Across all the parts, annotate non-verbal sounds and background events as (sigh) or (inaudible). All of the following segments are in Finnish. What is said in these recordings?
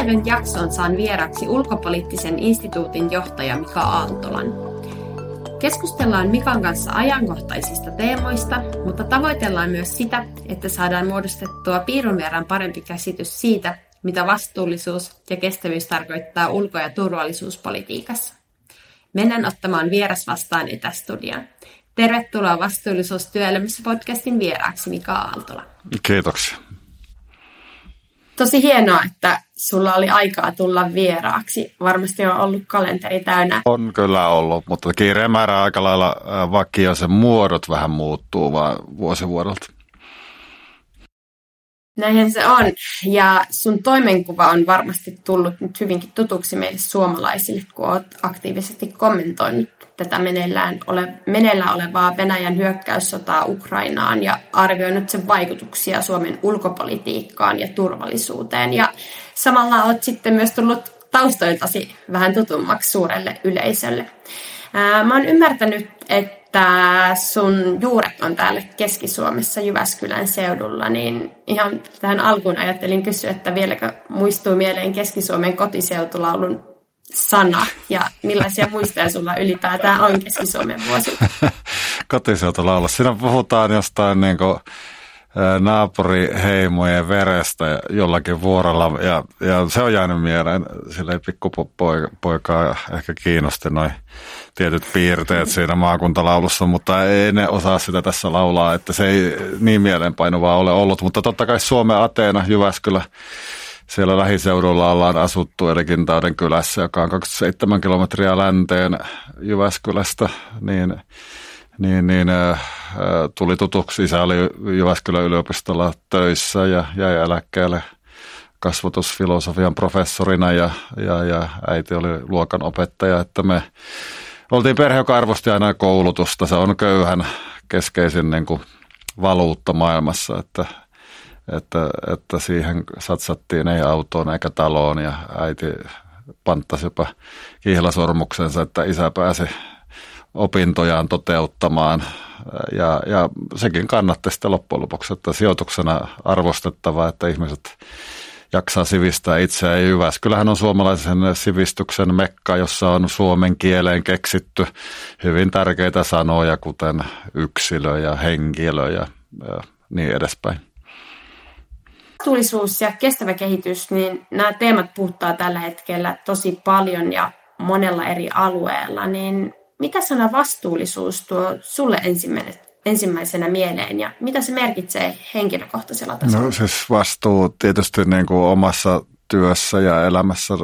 päivän jaksoon saan vieraksi ulkopoliittisen instituutin johtaja Mika Aaltolan. Keskustellaan Mikan kanssa ajankohtaisista teemoista, mutta tavoitellaan myös sitä, että saadaan muodostettua piirun verran parempi käsitys siitä, mitä vastuullisuus ja kestävyys tarkoittaa ulko- ja turvallisuuspolitiikassa. Mennään ottamaan vieras vastaan etästudiaan. Tervetuloa Vastuullisuus työelämässä podcastin vieraaksi Mika Aaltola. Kiitoksia. Tosi hienoa, että sulla oli aikaa tulla vieraaksi. Varmasti on ollut kalenteri täynnä. On kyllä ollut, mutta kiireen määrä aika lailla vakio, sen muodot vähän muuttuu vaan vuosivuodelta. Näinhän se on. Ja sun toimenkuva on varmasti tullut nyt hyvinkin tutuksi meille suomalaisille, kun oot aktiivisesti kommentoinut tätä meneillään, ole, meneillään olevaa Venäjän hyökkäyssotaa Ukrainaan ja arvioinut sen vaikutuksia Suomen ulkopolitiikkaan ja turvallisuuteen. Ja samalla olet sitten myös tullut taustoiltasi vähän tutummaksi suurelle yleisölle. Ää, mä oon ymmärtänyt, että sun juuret on täällä Keski-Suomessa Jyväskylän seudulla, niin ihan tähän alkuun ajattelin kysyä, että vieläkö muistuu mieleen Keski-Suomen kotiseutulaulun sana ja millaisia muistoja sulla ylipäätään on Keski-Suomen vuosi? (laughs) Kotiseutulaulu. Siinä puhutaan jostain niin kuin, naapuriheimojen verestä jollakin vuorolla ja, ja se on jäänyt mieleen. Sillä ei pikkupoikaa ehkä kiinnosti noin tietyt piirteet siinä maakuntalaulussa, mutta ei ne osaa sitä tässä laulaa, että se ei niin mieleenpainuvaa ole ollut. Mutta totta kai Suomen Ateena, Jyväskylä, siellä lähiseudulla ollaan asuttu, eli Kintauden kylässä, joka on 27 kilometriä länteen Jyväskylästä, niin, niin, niin äh, tuli tutuksi. Isä oli Jyväskylän yliopistolla töissä ja jäi eläkkeelle kasvatusfilosofian professorina ja, ja, ja äiti oli luokan opettaja, että me oltiin perhe, joka arvosti aina koulutusta. Se on köyhän keskeisin niin kuin valuutta maailmassa, että että, että siihen satsattiin ei autoon eikä taloon ja äiti panttasi jopa kihlasormuksensa, että isä pääsi opintojaan toteuttamaan. Ja, ja sekin kannatti sitten loppujen lopuksi, että sijoituksena arvostettava, että ihmiset jaksaa sivistää itseään. Ja Kyllähän on suomalaisen sivistyksen mekka, jossa on suomen kieleen keksitty hyvin tärkeitä sanoja, kuten yksilö ja henkilö ja, ja niin edespäin vastuullisuus ja kestävä kehitys, niin nämä teemat puhuttaa tällä hetkellä tosi paljon ja monella eri alueella, niin mitä sana vastuullisuus tuo sulle ensimmäisenä mieleen ja mitä se merkitsee henkilökohtaisella tasolla? No siis vastuu tietysti niin kuin omassa työssä ja elämässä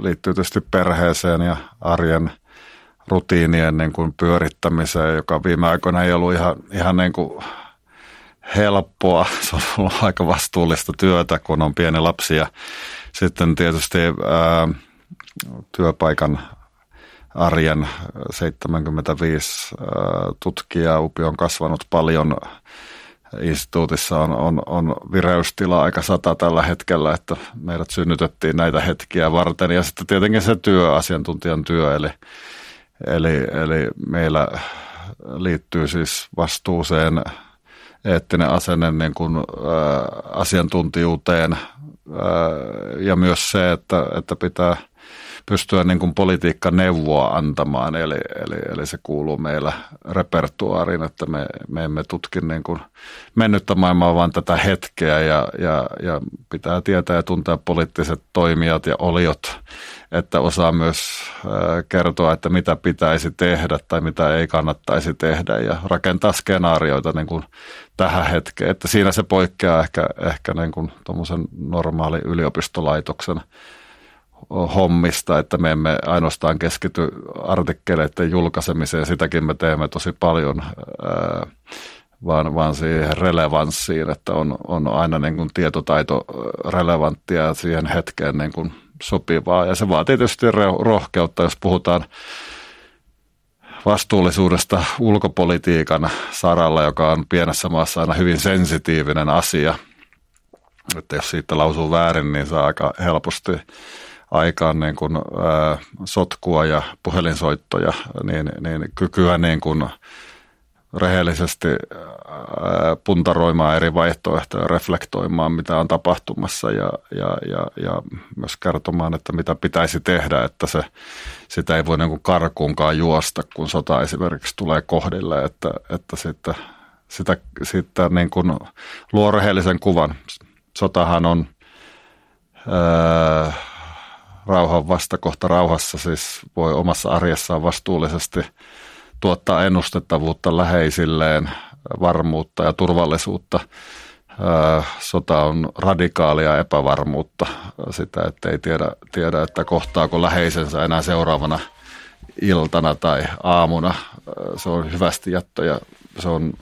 liittyy tietysti perheeseen ja arjen rutiinien niin kuin pyörittämiseen, joka viime aikoina ei ollut ihan, ihan niin kuin helppoa. (laughs) Se on ollut aika vastuullista työtä, kun on pieni lapsi. Ja sitten tietysti ää, työpaikan arjen 75 ää, tutkijaa. Upi on kasvanut paljon. Instituutissa on, on, on vireystila aika sata tällä hetkellä, että meidät synnytettiin näitä hetkiä varten. Ja sitten tietenkin se työ, asiantuntijan työ, eli, eli, eli meillä liittyy siis vastuuseen – eettinen asenne niin kuin, ä, asiantuntijuuteen ä, ja myös se, että, että pitää pystyä niin kuin neuvoa antamaan, eli, eli, eli se kuuluu meillä repertuaariin, että me, me emme tutki niin kuin mennyttä maailmaa, vaan tätä hetkeä. Ja, ja, ja pitää tietää ja tuntea poliittiset toimijat ja oliot että osaa myös kertoa, että mitä pitäisi tehdä tai mitä ei kannattaisi tehdä ja rakentaa skenaarioita niin kuin tähän hetkeen. Että siinä se poikkeaa ehkä, ehkä niin kuin normaali yliopistolaitoksen hommista, että me emme ainoastaan keskity artikkeleiden julkaisemiseen, sitäkin me teemme tosi paljon, vaan, vaan siihen relevanssiin, että on, on aina niin kuin tietotaito relevanttia siihen hetkeen niin kuin sopivaa. Ja se vaatii tietysti rohkeutta, jos puhutaan vastuullisuudesta ulkopolitiikan saralla, joka on pienessä maassa aina hyvin sensitiivinen asia. Että jos siitä lausuu väärin, niin saa aika helposti aikaan niin kuin, ää, sotkua ja puhelinsoittoja, niin, niin kykyä niin kuin, rehellisesti puntaroimaan eri vaihtoehtoja, reflektoimaan mitä on tapahtumassa ja, ja, ja, ja myös kertomaan, että mitä pitäisi tehdä, että se, sitä ei voi niin kuin karkuunkaan juosta, kun sota esimerkiksi tulee kohdille, että, että sitten, sitä, sitä niin kuin luo rehellisen kuvan. Sotahan on ää, rauhan vastakohta rauhassa, siis voi omassa arjessaan vastuullisesti tuottaa ennustettavuutta läheisilleen, varmuutta ja turvallisuutta. Sota on radikaalia epävarmuutta, sitä, että ei tiedä, tiedä, että kohtaako läheisensä enää seuraavana iltana tai aamuna. Se on hyvästi jättö ja se on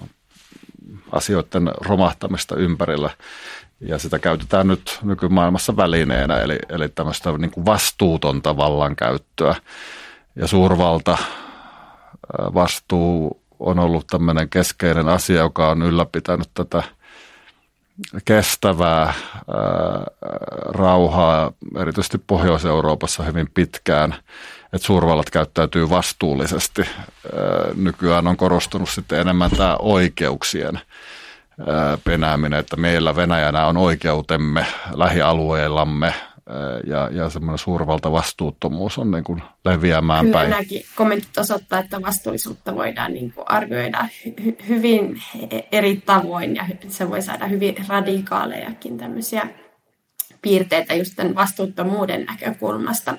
asioiden romahtamista ympärillä. Ja sitä käytetään nyt nykymaailmassa välineenä, eli, eli tämmöistä niin kuin vastuutonta vallankäyttöä. Ja suurvalta vastuu on ollut tämmöinen keskeinen asia, joka on ylläpitänyt tätä kestävää ää, rauhaa, erityisesti Pohjois-Euroopassa hyvin pitkään, että suurvallat käyttäytyy vastuullisesti. Ää, nykyään on korostunut sitten enemmän tämä oikeuksien ää, penääminen, että meillä Venäjänä on oikeutemme lähialueillamme ja, ja semmoinen suurvaltavastuuttomuus on niin kuin leviämään Kyllä päin. Nämäkin kommentit osoittaa, että vastuullisuutta voidaan niin kuin arvioida hy- hyvin eri tavoin ja se voi saada hyvin radikaalejakin tämmöisiä piirteitä just tämän vastuuttomuuden näkökulmasta.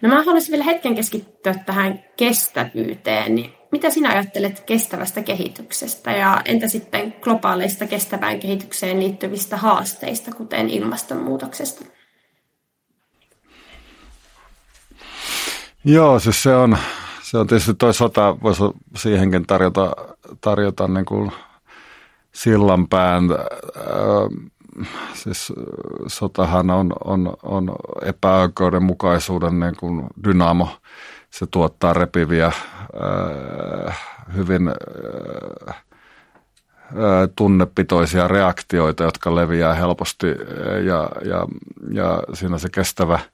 No mä haluaisin vielä hetken keskittyä tähän kestävyyteen. Niin mitä sinä ajattelet kestävästä kehityksestä ja entä sitten globaaleista kestävään kehitykseen liittyvistä haasteista, kuten ilmastonmuutoksesta? Joo, siis se on, se on tietysti toi sota, voisi siihenkin tarjota, tarjota niin kuin sillanpään. Äh, siis sotahan on, on, on epäoikeudenmukaisuuden niin kuin dynamo. Se tuottaa repiviä, hyvin tunnepitoisia reaktioita, jotka leviää helposti ja, ja, ja siinä se kestävä –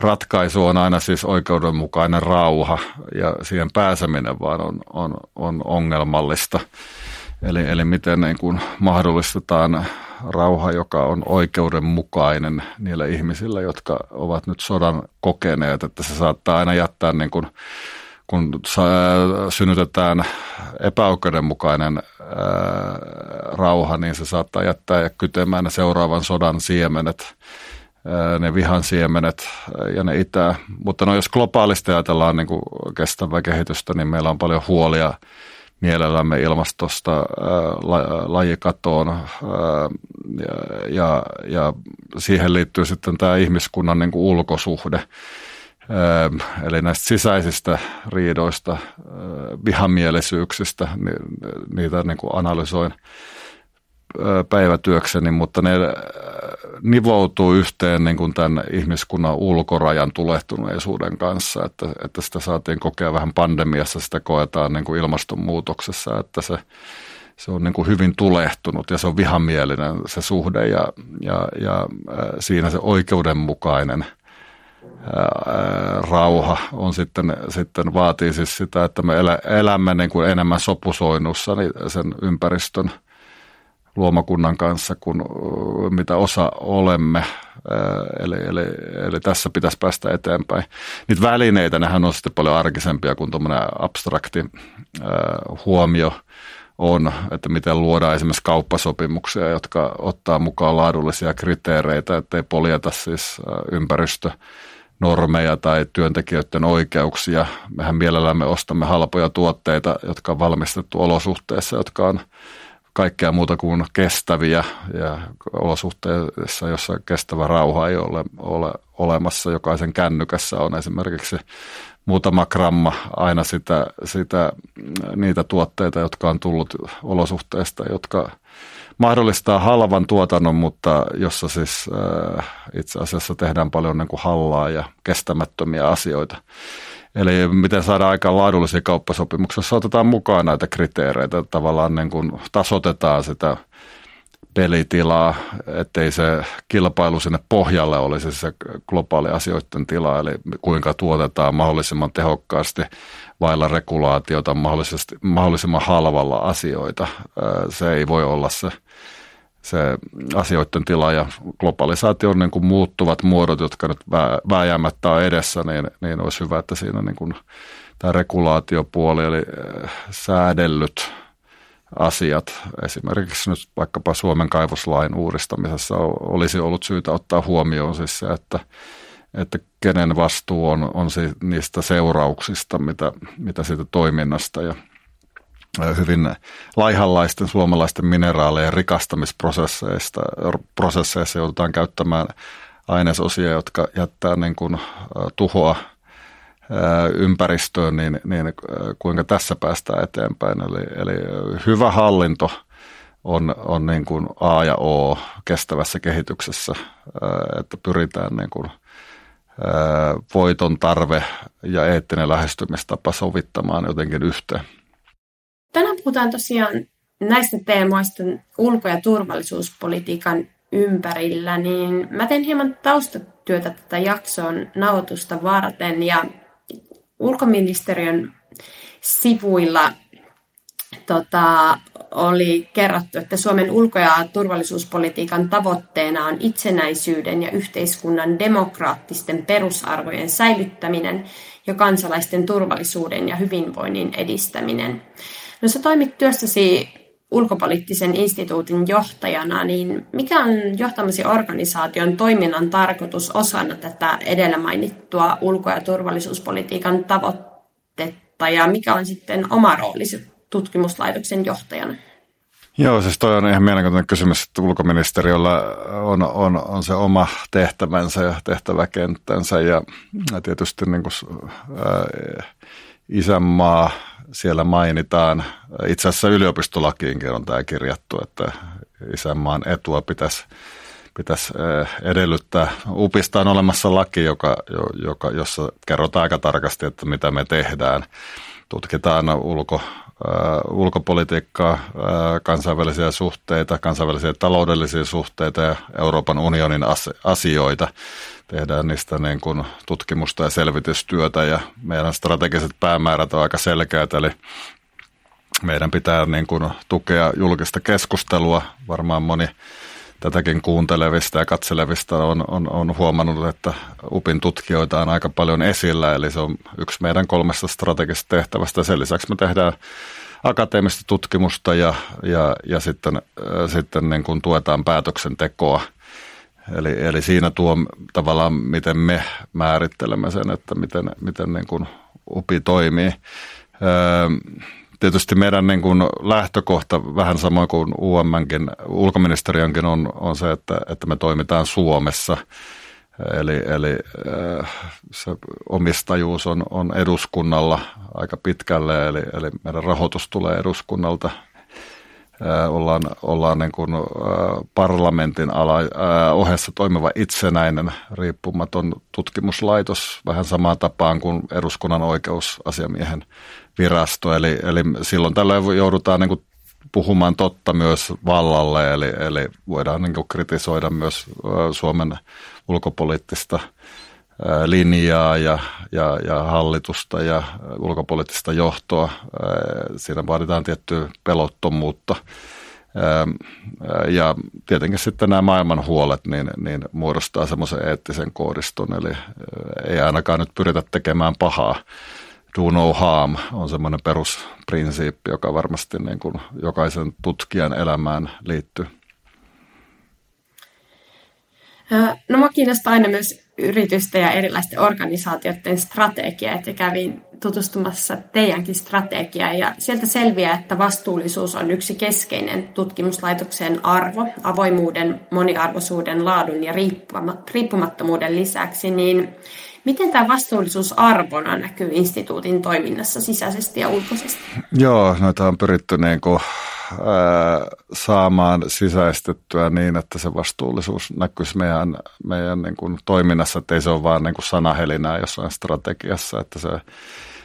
ratkaisu on aina siis oikeudenmukainen rauha ja siihen pääseminen vaan on, on, on ongelmallista. Eli, eli miten niin kuin mahdollistetaan rauha, joka on oikeudenmukainen niille ihmisille, jotka ovat nyt sodan kokeneet, että se saattaa aina jättää niin kuin, kun synnytetään epäoikeudenmukainen ää, rauha, niin se saattaa jättää kytemään seuraavan sodan siemenet ne vihan siemenet ja ne itää. Mutta no jos globaalisti ajatellaan niin kestävää kehitystä, niin meillä on paljon huolia mielellämme ilmastosta, lajikatoon ja, ja, ja siihen liittyy sitten tämä ihmiskunnan niin ulkosuhde. Eli näistä sisäisistä riidoista, vihamielisyyksistä, niitä niin kuin analysoin päivätyökseni, mutta ne nivoutuu yhteen niin kuin tämän ihmiskunnan ulkorajan tulehtuneisuuden kanssa, että, että sitä saatiin kokea vähän pandemiassa, sitä koetaan niin kuin ilmastonmuutoksessa, että se, se on niin kuin hyvin tulehtunut ja se on vihamielinen se suhde ja, ja, ja siinä se oikeudenmukainen rauha on sitten, sitten vaatii siis sitä, että me elämme niin kuin enemmän sopusoinnussa niin sen ympäristön – luomakunnan kanssa kuin mitä osa olemme. Eli, eli, eli tässä pitäisi päästä eteenpäin. Niitä välineitä, nehän on sitten paljon arkisempia kuin tuommoinen abstrakti huomio on, että miten luodaan esimerkiksi kauppasopimuksia, jotka ottaa mukaan laadullisia kriteereitä, ettei poljeta siis ympäristö normeja tai työntekijöiden oikeuksia. Mehän mielellämme ostamme halpoja tuotteita, jotka on valmistettu olosuhteissa, jotka on kaikkea muuta kuin kestäviä ja olosuhteissa, jossa kestävä rauha ei ole, ole olemassa. Jokaisen kännykässä on esimerkiksi muutama gramma aina sitä, sitä, niitä tuotteita, jotka on tullut olosuhteista, jotka mahdollistaa halvan tuotannon, mutta jossa siis äh, itse asiassa tehdään paljon niin kuin hallaa ja kestämättömiä asioita. Eli miten saadaan aikaan laadullisia kauppasopimuksia, jossa otetaan mukaan näitä kriteereitä, tavallaan niin kuin tasotetaan sitä pelitilaa, ettei se kilpailu sinne pohjalle olisi se globaali asioiden tila, eli kuinka tuotetaan mahdollisimman tehokkaasti vailla regulaatiota mahdollisesti, mahdollisimman halvalla asioita. Se ei voi olla se, se asioiden tila ja globalisaation niin kuin muuttuvat muodot, jotka nyt vääjäämättä on edessä, niin, niin olisi hyvä, että siinä niin kuin tämä regulaatiopuoli, eli säädellyt asiat, esimerkiksi nyt vaikkapa Suomen kaivoslain uudistamisessa olisi ollut syytä ottaa huomioon siis se, että, että kenen vastuu on, on siis niistä seurauksista, mitä, mitä siitä toiminnasta ja hyvin laihanlaisten suomalaisten mineraalejen rikastamisprosesseista prosesseissa joudutaan käyttämään ainesosia, jotka jättää niin kuin tuhoa – ympäristöön, niin, niin kuinka tässä päästään eteenpäin. Eli, eli hyvä hallinto on, on niin kuin A ja O kestävässä kehityksessä, että pyritään niin kuin voiton tarve ja eettinen lähestymistapa sovittamaan jotenkin yhteen. Puhutaan tosiaan näistä teemoista ulko- ja turvallisuuspolitiikan ympärillä, niin mä teen hieman taustatyötä tätä jakson nautusta varten ja ulkoministeriön sivuilla tota, oli kerrottu, että Suomen ulko- ja turvallisuuspolitiikan tavoitteena on itsenäisyyden ja yhteiskunnan demokraattisten perusarvojen säilyttäminen ja kansalaisten turvallisuuden ja hyvinvoinnin edistäminen. No sä toimit työssäsi ulkopoliittisen instituutin johtajana, niin mikä on johtamasi organisaation toiminnan tarkoitus osana tätä edellä mainittua ulko- ja turvallisuuspolitiikan tavoitetta ja mikä on sitten oma roolisi tutkimuslaitoksen johtajana? Joo, siis toi on ihan mielenkiintoinen kysymys, että ulkoministeriöllä on, on, on se oma tehtävänsä ja tehtäväkenttänsä ja tietysti niin kuin, ää, isänmaa siellä mainitaan, itse asiassa yliopistolakiinkin on tämä kirjattu, että isänmaan etua pitäisi, pitäisi edellyttää. Upista on olemassa laki, joka, joka, jossa kerrotaan aika tarkasti, että mitä me tehdään. Tutkitaan ulko, ulkopolitiikkaa, kansainvälisiä suhteita, kansainvälisiä taloudellisia suhteita ja Euroopan unionin asioita tehdään niistä niin kuin tutkimusta ja selvitystyötä ja meidän strategiset päämäärät on aika selkeät, eli meidän pitää niin kuin tukea julkista keskustelua. Varmaan moni tätäkin kuuntelevista ja katselevista on, on, on huomannut, että UPin tutkijoita on aika paljon esillä, eli se on yksi meidän kolmesta strategisesta tehtävästä. Sen lisäksi me tehdään akateemista tutkimusta ja, ja, ja sitten, äh, sitten niin kuin tuetaan päätöksentekoa – Eli, eli siinä tuo tavallaan, miten me määrittelemme sen, että miten, miten niin kuin UPI toimii. Öö, tietysti meidän niin kuin lähtökohta, vähän samoin kuin UMNkin, ulkoministeriönkin on, on se, että, että me toimitaan Suomessa. Eli, eli se omistajuus on, on eduskunnalla aika pitkälle, eli, eli meidän rahoitus tulee eduskunnalta – ollaan, ollaan niin kuin, parlamentin ala, ohessa toimiva itsenäinen riippumaton tutkimuslaitos vähän samaan tapaan kuin eduskunnan oikeusasiamiehen virasto. Eli, eli silloin tällöin joudutaan niin kuin puhumaan totta myös vallalle, eli, eli voidaan niin kritisoida myös Suomen ulkopoliittista linjaa ja, ja, ja hallitusta ja ulkopoliittista johtoa. Siinä vaaditaan tiettyä pelottomuutta. Ja tietenkin sitten nämä maailman huolet niin, niin muodostaa semmoisen eettisen koodiston, eli ei ainakaan nyt pyritä tekemään pahaa. Do no harm on semmoinen perusprinsiippi, joka varmasti niin kuin jokaisen tutkijan elämään liittyy. No mä kiinnostaa aina myös yritysten ja erilaisten organisaatioiden strategia, että kävin tutustumassa teidänkin strategiaan. Ja sieltä selviää, että vastuullisuus on yksi keskeinen tutkimuslaitoksen arvo avoimuuden, moniarvoisuuden, laadun ja riippumattomuuden lisäksi, niin Miten tämä vastuullisuus arvona näkyy instituutin toiminnassa sisäisesti ja ulkoisesti? Joo, noita on pyritty niin kuin saamaan sisäistettyä niin, että se vastuullisuus näkyisi meidän, meidän niin kuin toiminnassa, että ei se ole vaan niin kuin sanahelinää jossain strategiassa, että se,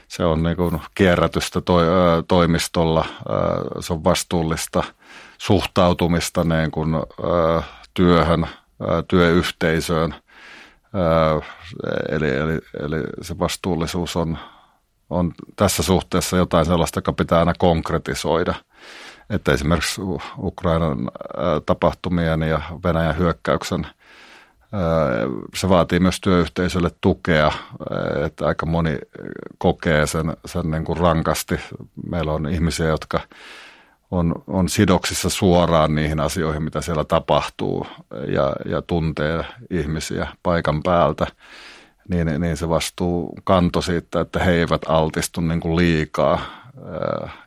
se on niin kuin kierrätystä to, ö, toimistolla, ö, se on vastuullista suhtautumista niin kuin, ö, työhön, ö, työyhteisöön. Eli, eli, eli se vastuullisuus on, on tässä suhteessa jotain sellaista, joka pitää aina konkretisoida. Että esimerkiksi Ukrainan tapahtumien ja Venäjän hyökkäyksen – se vaatii myös työyhteisölle tukea, että aika moni kokee sen, sen niin kuin rankasti. Meillä on ihmisiä, jotka on, on sidoksissa suoraan niihin asioihin, mitä siellä tapahtuu ja, ja tuntee ihmisiä paikan päältä. Niin, niin se vastuu kanto siitä, että he eivät altistu niin kuin liikaa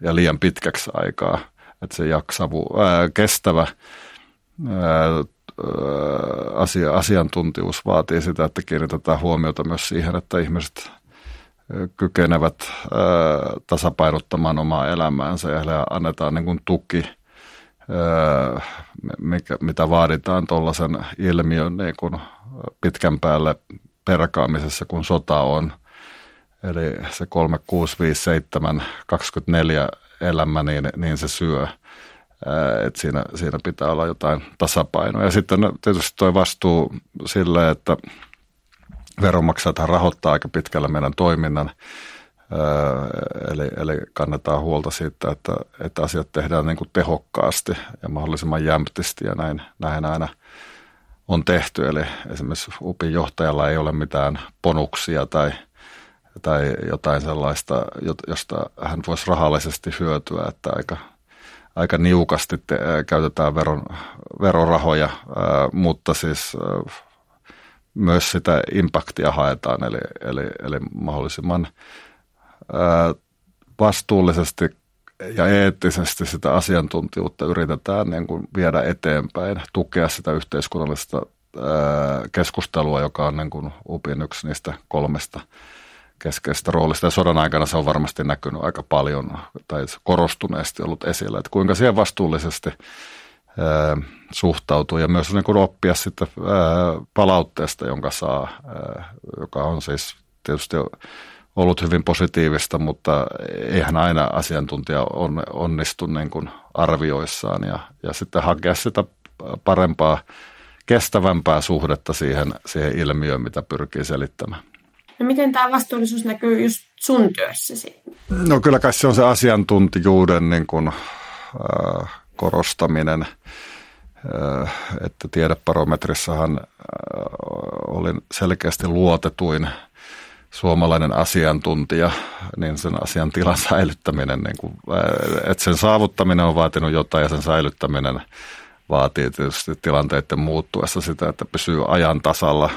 ja liian pitkäksi aikaa. Että se jaksavu, ää, kestävä ää, asia, asiantuntijuus vaatii sitä, että kiinnitetään huomiota myös siihen, että ihmiset kykenevät tasapainottamaan omaa elämäänsä ja heille annetaan niin kuin tuki, mikä, mitä vaaditaan tuollaisen ilmiön niin kuin pitkän päälle perkaamisessa, kun sota on. Eli se 3, 6, 5, 7, 24 elämä, niin, niin se syö – että siinä, siinä pitää olla jotain tasapainoa. Ja sitten tietysti tuo vastuu sille, että veronmaksajat rahoittaa aika pitkällä meidän toiminnan, eli, eli kannetaan huolta siitä, että, että asiat tehdään niin kuin tehokkaasti ja mahdollisimman jämptisti ja näin, näin aina on tehty. Eli esimerkiksi UPin johtajalla ei ole mitään ponuksia tai, tai jotain sellaista, josta hän voisi rahallisesti hyötyä, että aika aika niukasti te, käytetään veron, verorahoja, ää, mutta siis ää, myös sitä impaktia haetaan, eli, eli, eli mahdollisimman ää, vastuullisesti ja eettisesti sitä asiantuntijuutta yritetään niin kuin viedä eteenpäin, tukea sitä yhteiskunnallista ää, keskustelua, joka on niin kuin UPin yksi niistä kolmesta keskeistä roolista. Ja sodan aikana se on varmasti näkynyt aika paljon tai korostuneesti ollut esillä, että kuinka siihen vastuullisesti ää, suhtautuu ja myös niin kuin oppia sitten ää, palautteesta, jonka saa, ää, joka on siis tietysti ollut hyvin positiivista, mutta eihän aina asiantuntija on, onnistu niin kuin arvioissaan ja, ja sitten hakea sitä parempaa, kestävämpää suhdetta siihen, siihen ilmiöön, mitä pyrkii selittämään. No miten tämä vastuullisuus näkyy just sun työssäsi? No kyllä kai se on se asiantuntijuuden niin kuin, äh, korostaminen, äh, että tiedeparometrissahan äh, olin selkeästi luotetuin suomalainen asiantuntija, niin sen asian tilan (laughs) säilyttäminen, niin kuin, äh, että sen saavuttaminen on vaatinut jotain ja sen säilyttäminen – vaatii tietysti tilanteiden muuttuessa sitä, että pysyy ajan tasalla.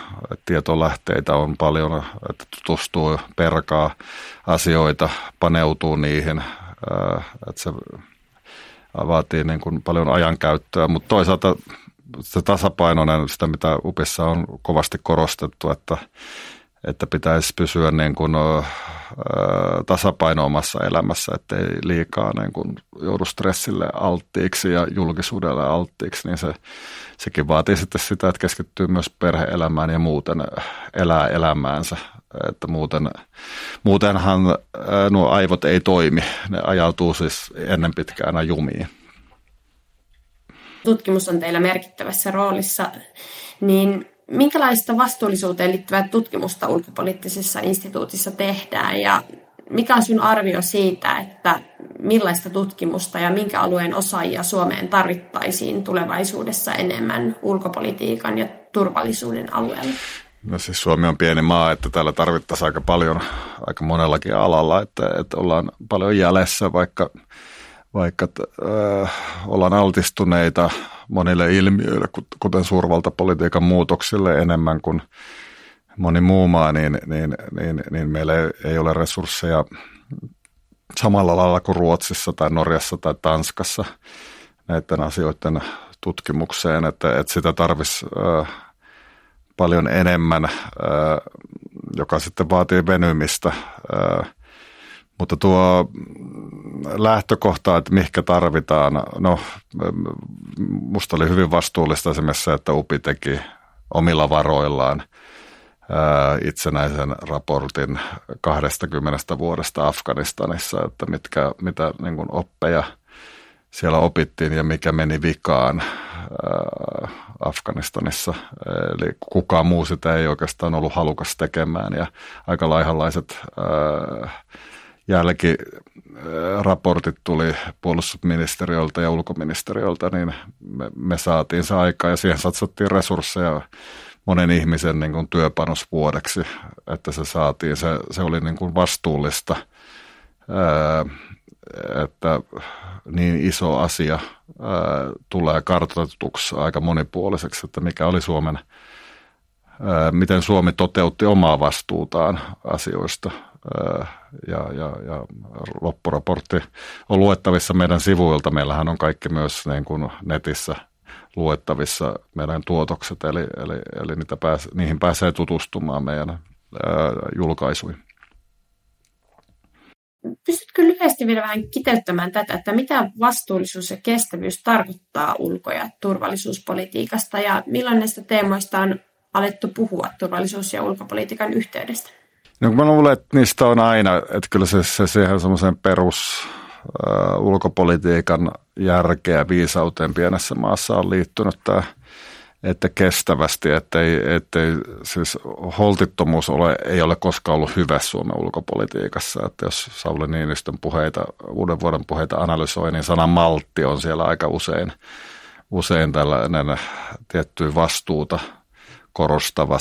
Tietolähteitä on paljon, että tutustuu, perkaa asioita, paneutuu niihin. Että se vaatii niin kuin paljon ajankäyttöä, mutta toisaalta se tasapainoinen, sitä mitä UPissa on kovasti korostettu, että että pitäisi pysyä niin kuin, tasapaino omassa elämässä, ettei liikaa niin kuin joudu stressille alttiiksi ja julkisuudelle alttiiksi, niin se, sekin vaatii sitten sitä, että keskittyy myös perheelämään ja muuten elää elämäänsä, että muuten, muutenhan nuo aivot ei toimi, ne ajautuu siis ennen pitkään jumiin. Tutkimus on teillä merkittävässä roolissa, niin minkälaista vastuullisuuteen liittyvää tutkimusta ulkopoliittisessa instituutissa tehdään ja mikä on sinun arvio siitä, että millaista tutkimusta ja minkä alueen osaajia Suomeen tarvittaisiin tulevaisuudessa enemmän ulkopolitiikan ja turvallisuuden alueella? No siis Suomi on pieni maa, että täällä tarvittaisiin aika paljon, aika monellakin alalla, että, että ollaan paljon jäljessä, vaikka, vaikka äh, ollaan altistuneita monille ilmiöille, kuten suurvaltapolitiikan muutoksille enemmän kuin moni muu maa, niin, niin, niin, niin meillä ei ole resursseja samalla lailla kuin Ruotsissa tai Norjassa tai Tanskassa näiden asioiden tutkimukseen, että, että sitä tarvitsisi äh, paljon enemmän, äh, joka sitten vaatii venymistä. Äh, mutta tuo lähtökohta, että mihinkä tarvitaan, no musta oli hyvin vastuullista esimerkiksi se, että UPI teki omilla varoillaan itsenäisen raportin 20 vuodesta Afganistanissa, että mitkä, mitä niin kuin oppeja siellä opittiin ja mikä meni vikaan Afganistanissa. Eli kukaan muu sitä ei oikeastaan ollut halukas tekemään ja aika laihanlaiset jälkiraportit tuli puolustusministeriöltä ja ulkoministeriöltä, niin me, me saatiin se aikaa ja siihen satsattiin resursseja monen ihmisen niin kuin työpanos vuodeksi, että se saatiin. Se, se oli niin kuin vastuullista, että niin iso asia tulee kartoitetuksi aika monipuoliseksi, että mikä oli Suomen, miten Suomi toteutti omaa vastuutaan asioista. Ja, ja, ja loppuraportti on luettavissa meidän sivuilta. Meillähän on kaikki myös niin kuin netissä – luettavissa meidän tuotokset, eli, eli, eli niitä pääs, niihin pääsee tutustumaan meidän ää, julkaisuihin. Pystytkö lyhyesti vielä vähän kiteyttämään tätä, että mitä vastuullisuus ja kestävyys tarkoittaa ulko- ja turvallisuuspolitiikasta ja millaisista teemoista on alettu puhua turvallisuus- ja ulkopolitiikan yhteydestä? No, mä luulen, että niistä on aina, että kyllä se, se siihen semmoisen perus ulkopolitiikan järkeä viisauteen pienessä maassa on liittynyt tämä, että kestävästi, ettei, ettei siis holtittomuus ole, ei ole koskaan ollut hyvä Suomen ulkopolitiikassa. Että jos Sauli Niinistön puheita, uuden vuoden puheita analysoi, niin sana maltti on siellä aika usein, usein tällainen tiettyä vastuuta korostava,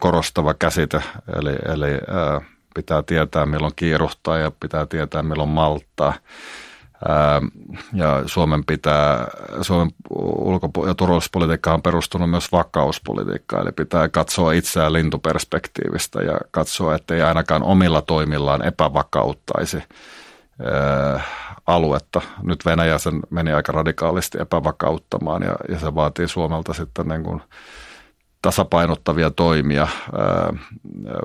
korostava käsite, eli, eli pitää tietää milloin kiiruhtaa ja pitää tietää milloin malttaa. Ja Suomen pitää, Suomen ulko- ja turvallisuuspolitiikka on perustunut myös vakauspolitiikkaan, eli pitää katsoa itseään lintuperspektiivistä ja katsoa, ettei ainakaan omilla toimillaan epävakauttaisi aluetta. Nyt Venäjä sen meni aika radikaalisti epävakauttamaan ja, ja se vaatii Suomelta sitten niin kuin tasapainottavia toimia,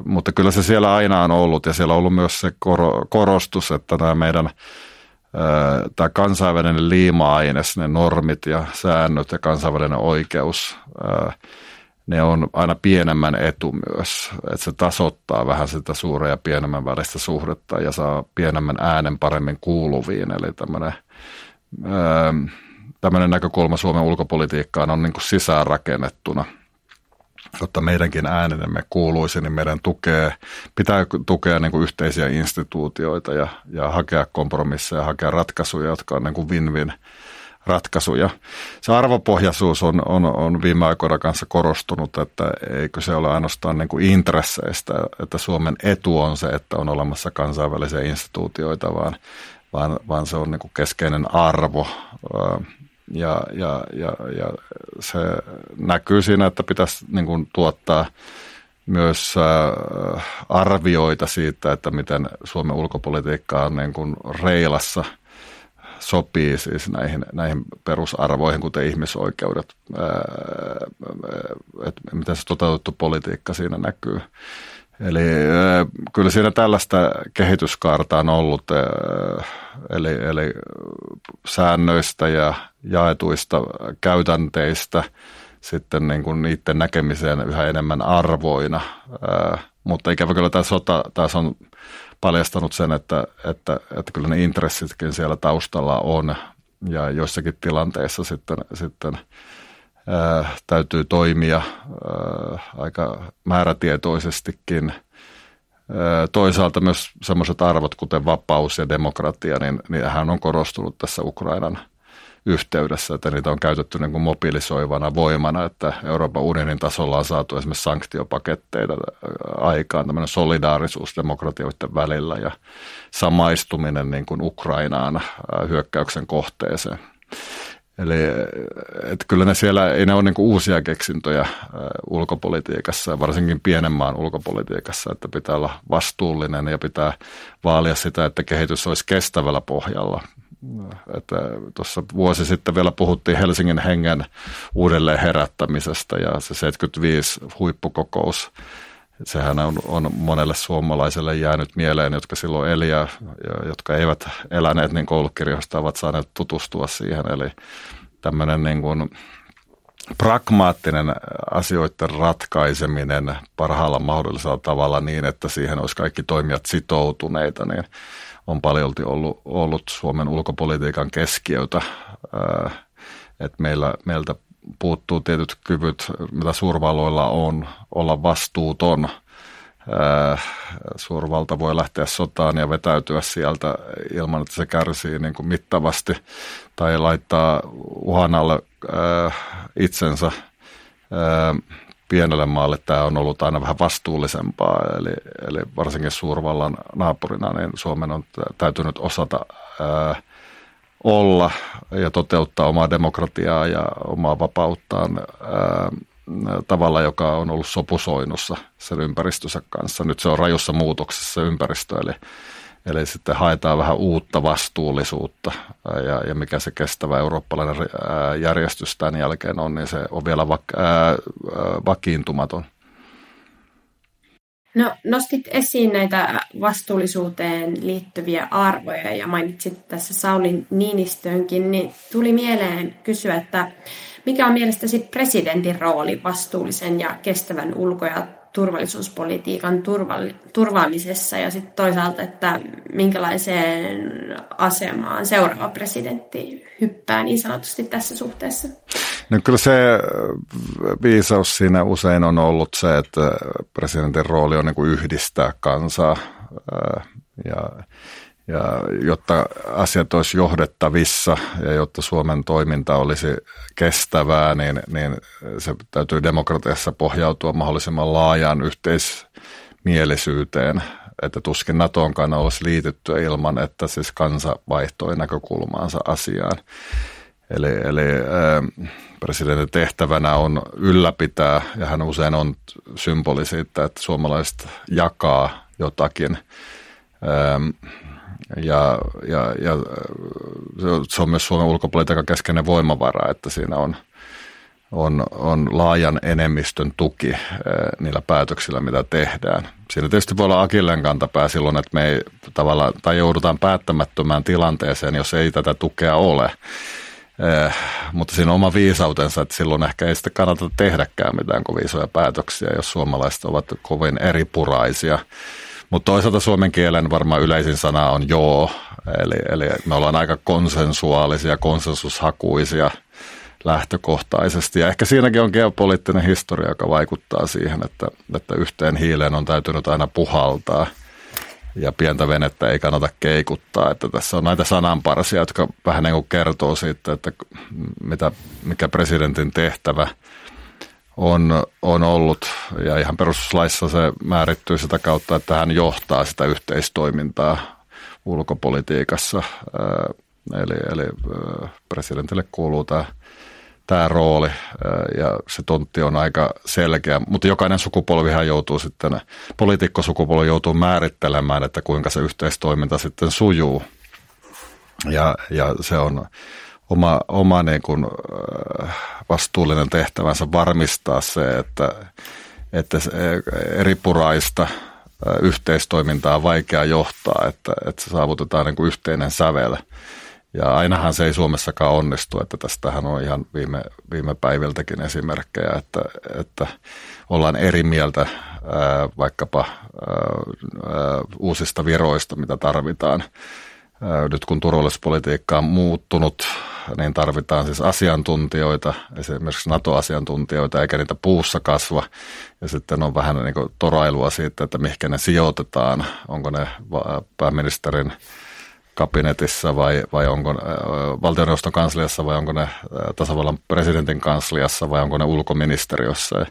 mutta kyllä se siellä aina on ollut ja siellä on ollut myös se korostus, että nämä meidän tämä kansainvälinen liima-aines, ne normit ja säännöt ja kansainvälinen oikeus, ne on aina pienemmän etu myös, että se tasoittaa vähän sitä suuren ja pienemmän välistä suhdetta ja saa pienemmän äänen paremmin kuuluviin, eli tämmöinen tämmöinen näkökulma Suomen ulkopolitiikkaan on niin kuin sisäänrakennettuna – jotta meidänkin äänemme kuuluisi, niin meidän tukee, pitää tukea niin kuin yhteisiä instituutioita ja, ja hakea kompromisseja, hakea ratkaisuja, jotka on niin kuin win-win ratkaisuja. Se arvopohjaisuus on, on, on viime aikoina kanssa korostunut, että eikö se ole ainoastaan niin kuin intresseistä, että Suomen etu on se, että on olemassa kansainvälisiä instituutioita, vaan, vaan, vaan se on niin kuin keskeinen arvo ja, ja, ja, ja se näkyy siinä, että pitäisi niin kuin tuottaa myös äh, arvioita siitä, että miten Suomen ulkopolitiikka on niin kuin reilassa sopii siis näihin, näihin perusarvoihin, kuten ihmisoikeudet, äh, että miten se toteutettu politiikka siinä näkyy. Eli kyllä siinä tällaista kehityskaarta on ollut, eli, eli säännöistä ja jaetuista käytänteistä sitten niin kuin niiden näkemiseen yhä enemmän arvoina. Mutta ikävä kyllä tämä sota taas on paljastanut sen, että, että, että kyllä ne intressitkin siellä taustalla on ja joissakin tilanteissa sitten, sitten – täytyy toimia aika määrätietoisestikin. Toisaalta myös sellaiset arvot, kuten vapaus ja demokratia, niin, niin hän on korostunut tässä Ukrainan yhteydessä, että niitä on käytetty niin kuin mobilisoivana voimana, että Euroopan unionin tasolla on saatu esimerkiksi sanktiopaketteita aikaan, tämmöinen solidaarisuus demokratioiden välillä ja samaistuminen niin kuin Ukrainaan hyökkäyksen kohteeseen. Eli että kyllä ne siellä, ei ne ole niin uusia keksintöjä ulkopolitiikassa, varsinkin pienen maan ulkopolitiikassa, että pitää olla vastuullinen ja pitää vaalia sitä, että kehitys olisi kestävällä pohjalla. Että tuossa vuosi sitten vielä puhuttiin Helsingin hengen uudelleen herättämisestä ja se 75 huippukokous sehän on, on monelle suomalaiselle jäänyt mieleen, jotka silloin eli ja, ja jotka eivät eläneet niin koulukirjoista, ovat saaneet tutustua siihen. Eli tämmöinen niin kuin pragmaattinen asioiden ratkaiseminen parhaalla mahdollisella tavalla niin, että siihen olisi kaikki toimijat sitoutuneita, niin on paljolti ollut, ollut Suomen ulkopolitiikan keskiötä. Että meillä, meiltä puuttuu tietyt kyvyt, mitä suurvalloilla on, olla vastuuton. Suurvalta voi lähteä sotaan ja vetäytyä sieltä ilman, että se kärsii niin kuin mittavasti tai laittaa uhan alle itsensä pienelle maalle tämä on ollut aina vähän vastuullisempaa, eli, eli varsinkin suurvallan naapurina, niin Suomen on täytynyt osata ää, olla ja toteuttaa omaa demokratiaa ja omaa vapauttaan tavalla, joka on ollut sopusoinnussa sen ympäristönsä kanssa. Nyt se on rajussa muutoksessa ympäristö, eli Eli sitten haetaan vähän uutta vastuullisuutta ja, ja mikä se kestävä eurooppalainen järjestys tämän jälkeen on, niin se on vielä vak, ää, vakiintumaton. No, nostit esiin näitä vastuullisuuteen liittyviä arvoja ja mainitsit tässä Saulin Niinistönkin, niin tuli mieleen kysyä, että mikä on mielestäsi presidentin rooli vastuullisen ja kestävän ulko- ja turvallisuuspolitiikan turvaamisessa ja sitten toisaalta, että minkälaiseen asemaan seuraava presidentti hyppää niin sanotusti tässä suhteessa? No kyllä se viisaus siinä usein on ollut se, että presidentin rooli on niin kuin yhdistää kansaa ja ja jotta asiat olisi johdettavissa ja jotta Suomen toiminta olisi kestävää, niin, niin se täytyy demokratiassa pohjautua mahdollisimman laajaan yhteismielisyyteen, että tuskin NATOonkaan olisi liitytty ilman, että siis kansa vaihtoi näkökulmaansa asiaan. Eli, eli presidentin tehtävänä on ylläpitää, ja hän usein on symboli siitä, että suomalaiset jakaa jotakin. Ja, ja, ja se on myös Suomen ulkopolitiikan keskeinen voimavara, että siinä on, on, on laajan enemmistön tuki niillä päätöksillä, mitä tehdään. Siinä tietysti voi olla akilleen kantapää silloin, että me ei tavallaan, tai joudutaan päättämättömään tilanteeseen, jos ei tätä tukea ole. Eh, mutta siinä on oma viisautensa, että silloin ehkä ei sitten kannata tehdäkään mitään kovin isoja päätöksiä, jos suomalaiset ovat kovin eripuraisia. Mutta toisaalta suomen kielen varmaan yleisin sana on joo, eli, eli me ollaan aika konsensuaalisia, konsensushakuisia lähtökohtaisesti. Ja ehkä siinäkin on geopoliittinen historia, joka vaikuttaa siihen, että, että yhteen hiileen on täytynyt aina puhaltaa ja pientä venettä ei kannata keikuttaa. Että tässä on näitä sananparsia, jotka vähän niin kuin kertoo siitä, että mitä, mikä presidentin tehtävä – on, on ollut, ja ihan perustuslaissa se määrittyy sitä kautta, että hän johtaa sitä yhteistoimintaa ulkopolitiikassa. Eli, eli presidentille kuuluu tämä, tämä rooli, ja se tontti on aika selkeä, mutta jokainen sukupolvihan joutuu sitten, poliitikkosukupolvi joutuu määrittelemään, että kuinka se yhteistoiminta sitten sujuu. Ja, ja se on oma, oma niin kuin, vastuullinen tehtävänsä varmistaa se, että, että se eri puraista yhteistoimintaa on vaikea johtaa, että, että saavutetaan niin kuin yhteinen sävel. Ja ainahan se ei Suomessakaan onnistu, että tästähän on ihan viime, viime päiviltäkin esimerkkejä, että, että ollaan eri mieltä ää, vaikkapa ää, uusista viroista, mitä tarvitaan. Nyt kun turvallisuuspolitiikka on muuttunut, niin tarvitaan siis asiantuntijoita, esimerkiksi NATO-asiantuntijoita, eikä niitä puussa kasva. Ja sitten on vähän niin torailua siitä, että mihinkä ne sijoitetaan. Onko ne pääministerin kabinetissa vai, vai onko valtioneuvoston kansliassa vai onko ne tasavallan presidentin kansliassa vai onko ne ulkoministeriössä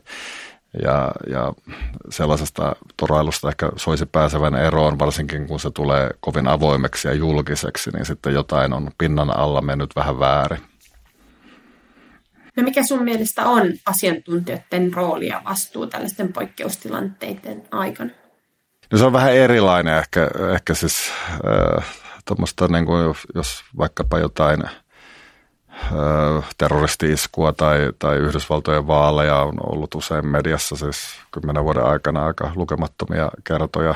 ja, ja sellaisesta torailusta ehkä soisi pääsevän eroon, varsinkin kun se tulee kovin avoimeksi ja julkiseksi, niin sitten jotain on pinnan alla mennyt vähän väärin. No mikä sun mielestä on asiantuntijoiden rooli ja vastuu tällaisten poikkeustilanteiden aikana? No se on vähän erilainen ehkä, ehkä siis äh, tuommoista, niin kuin jos vaikkapa jotain – terroristi-iskua tai, tai Yhdysvaltojen vaaleja on ollut usein mediassa siis kymmenen vuoden aikana aika lukemattomia kertoja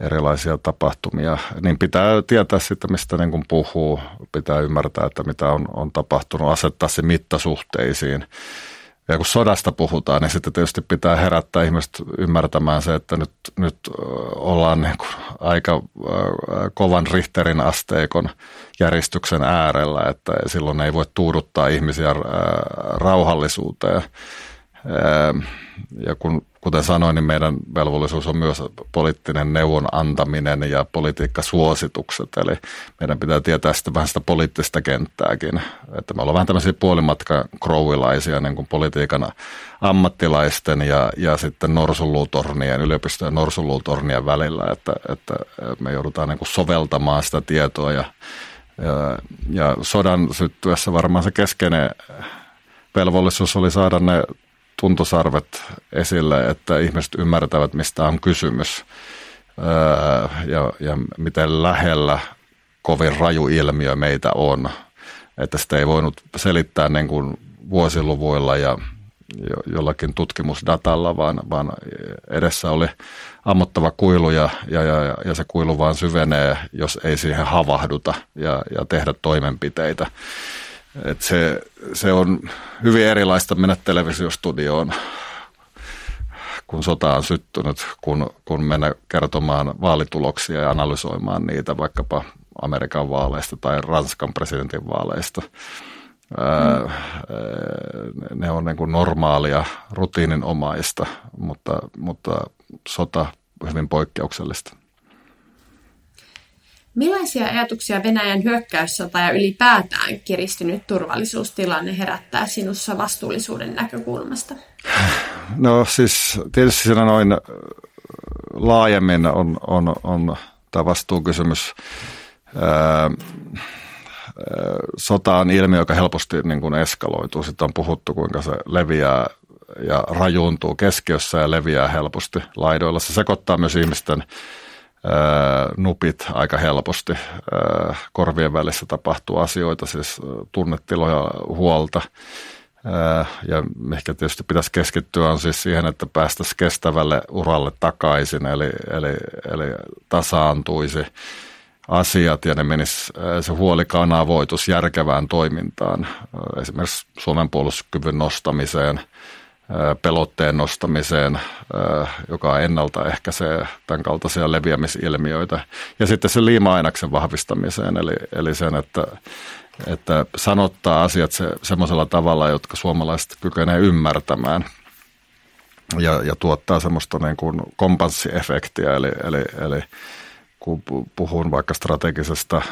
erilaisia tapahtumia, niin pitää tietää sitten, mistä niin kuin puhuu. Pitää ymmärtää, että mitä on, on tapahtunut, asettaa se mittasuhteisiin. Ja kun sodasta puhutaan, niin sitten tietysti pitää herättää ihmiset ymmärtämään se, että nyt, nyt ollaan niin kuin aika kovan Richterin asteikon järjestyksen äärellä, että silloin ei voi tuuduttaa ihmisiä rauhallisuuteen. Ja kun kuten sanoin, niin meidän velvollisuus on myös poliittinen neuvon antaminen ja politiikkasuositukset. Eli meidän pitää tietää sitten vähän sitä poliittista kenttääkin. Että me ollaan vähän tämmöisiä puolimatka krowilaisia niin kuin politiikan ammattilaisten ja, ja sitten norsunluutornien, yliopistojen norsunluutornien välillä, että, että me joudutaan niin kuin soveltamaan sitä tietoa ja, ja, ja sodan syttyessä varmaan se keskeinen velvollisuus oli saada ne tuntosarvet esille, että ihmiset ymmärtävät, mistä on kysymys öö, ja, ja miten lähellä kovin raju ilmiö meitä on. Että sitä ei voinut selittää niin kuin vuosiluvuilla ja jollakin tutkimusdatalla, vaan, vaan edessä oli ammottava kuilu ja, ja, ja, ja se kuilu vaan syvenee, jos ei siihen havahduta ja, ja tehdä toimenpiteitä. Et se, se on hyvin erilaista mennä televisiostudioon, kun sota on syttynyt, kun, kun mennä kertomaan vaalituloksia ja analysoimaan niitä vaikkapa Amerikan vaaleista tai Ranskan presidentin vaaleista. Mm. Ne on niin kuin normaalia, rutiininomaista, mutta, mutta sota hyvin poikkeuksellista. Millaisia ajatuksia Venäjän hyökkäyssota ja ylipäätään kiristynyt turvallisuustilanne herättää sinussa vastuullisuuden näkökulmasta? No siis tietysti siinä noin laajemmin on, on, on tämä vastuukysymys. Ää, sota on ilmiö, joka helposti niin kuin eskaloituu. Sitten on puhuttu, kuinka se leviää ja rajuuntuu keskiössä ja leviää helposti laidoilla. Se sekoittaa myös ihmisten nupit aika helposti. Korvien välissä tapahtuu asioita, siis tunnetiloja, huolta. Ja ehkä tietysti pitäisi keskittyä on siis siihen, että päästäisiin kestävälle uralle takaisin, eli, eli, eli tasaantuisi asiat ja ne menis, se huoli kanavoitus järkevään toimintaan, esimerkiksi Suomen puolustuskyvyn nostamiseen – pelotteen nostamiseen, joka ennaltaehkäisee tämän kaltaisia leviämisilmiöitä. Ja sitten se liima-ainaksen vahvistamiseen, eli, eli sen, että, että sanottaa asiat se, semmoisella tavalla, jotka suomalaiset kykenee ymmärtämään ja, ja tuottaa semmoista niin kuin kompanssiefektiä, eli, eli, eli kun puhun vaikka strategisesta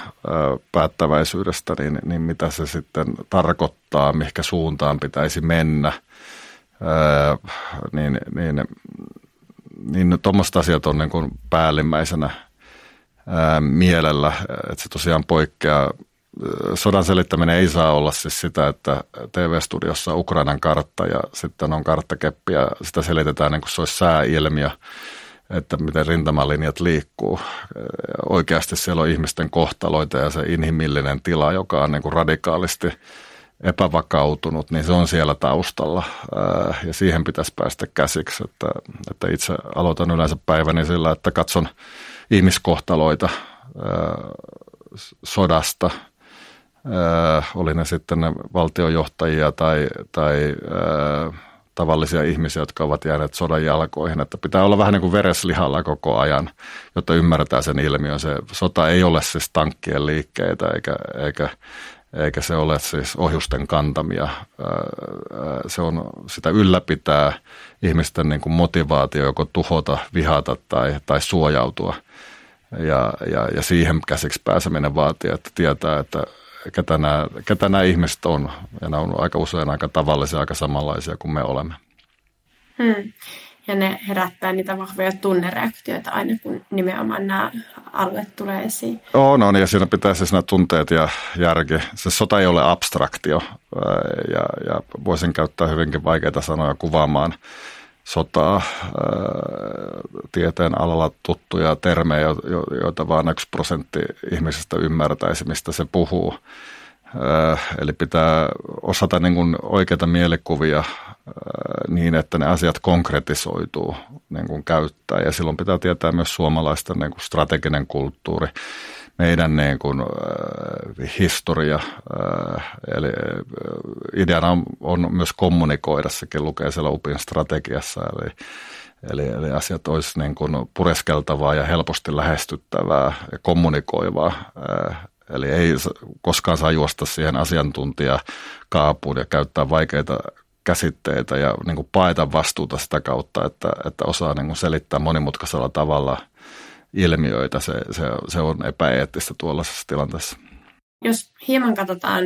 päättäväisyydestä, niin, niin mitä se sitten tarkoittaa, mihinkä suuntaan pitäisi mennä – niin, niin, niin tuommoista asiat on niin kuin päällimmäisenä ää, mielellä, että se tosiaan poikkeaa. Sodan selittäminen ei saa olla siis sitä, että TV-studiossa Ukrainan kartta ja sitten on karttakeppi ja sitä selitetään niin kuin se olisi sääilmiö, että miten rintamalinjat liikkuu. Oikeasti siellä on ihmisten kohtaloita ja se inhimillinen tila, joka on niin kuin radikaalisti – epävakautunut, niin se on siellä taustalla ja siihen pitäisi päästä käsiksi. Että, että itse aloitan yleensä päiväni sillä, että katson ihmiskohtaloita sodasta, oli ne sitten ne valtiojohtajia tai, tai tavallisia ihmisiä, jotka ovat jääneet sodan jalkoihin. Että pitää olla vähän niin kuin vereslihalla koko ajan, jotta ymmärretään sen ilmiön. Se sota ei ole siis tankkien liikkeitä eikä, eikä eikä se ole siis ohjusten kantamia. Se on, sitä ylläpitää ihmisten niin kuin motivaatio joko tuhota, vihata tai, tai suojautua. Ja, ja, ja siihen käsiksi pääseminen vaatii, että tietää, että ketä nämä, ketä nämä ihmiset on. Ja nämä on aika usein aika tavallisia, aika samanlaisia kuin me olemme. Hmm ja ne herättää niitä vahvoja tunnereaktioita aina, kun nimenomaan nämä alueet tulee esiin. Oo, no niin, ja siinä pitää siis nämä tunteet ja järki. Se sota ei ole abstraktio, ja, ja voisin käyttää hyvinkin vaikeita sanoja kuvaamaan sotaa, tieteen alalla tuttuja termejä, joita vain yksi prosentti ihmisistä ymmärtäisi, mistä se puhuu. Eli pitää osata niin kuin oikeita mielikuvia niin, että ne asiat konkretisoituu niin kuin käyttää. Ja silloin pitää tietää myös suomalaista niin kuin strateginen kulttuuri, meidän niin kuin, äh, historia. Äh, eli ideana on, on myös kommunikoida, sekin lukee siellä UPin strategiassa. Eli, eli, eli asiat olisi niin kuin pureskeltavaa ja helposti lähestyttävää ja kommunikoivaa. Äh, eli ei koskaan saa juosta siihen asiantuntijakaapuun ja käyttää vaikeita käsitteitä ja niin kuin paeta vastuuta sitä kautta, että, että osaa niin kuin selittää monimutkaisella tavalla ilmiöitä. Se, se, se on epäeettistä tuollaisessa tilanteessa. Jos hieman katsotaan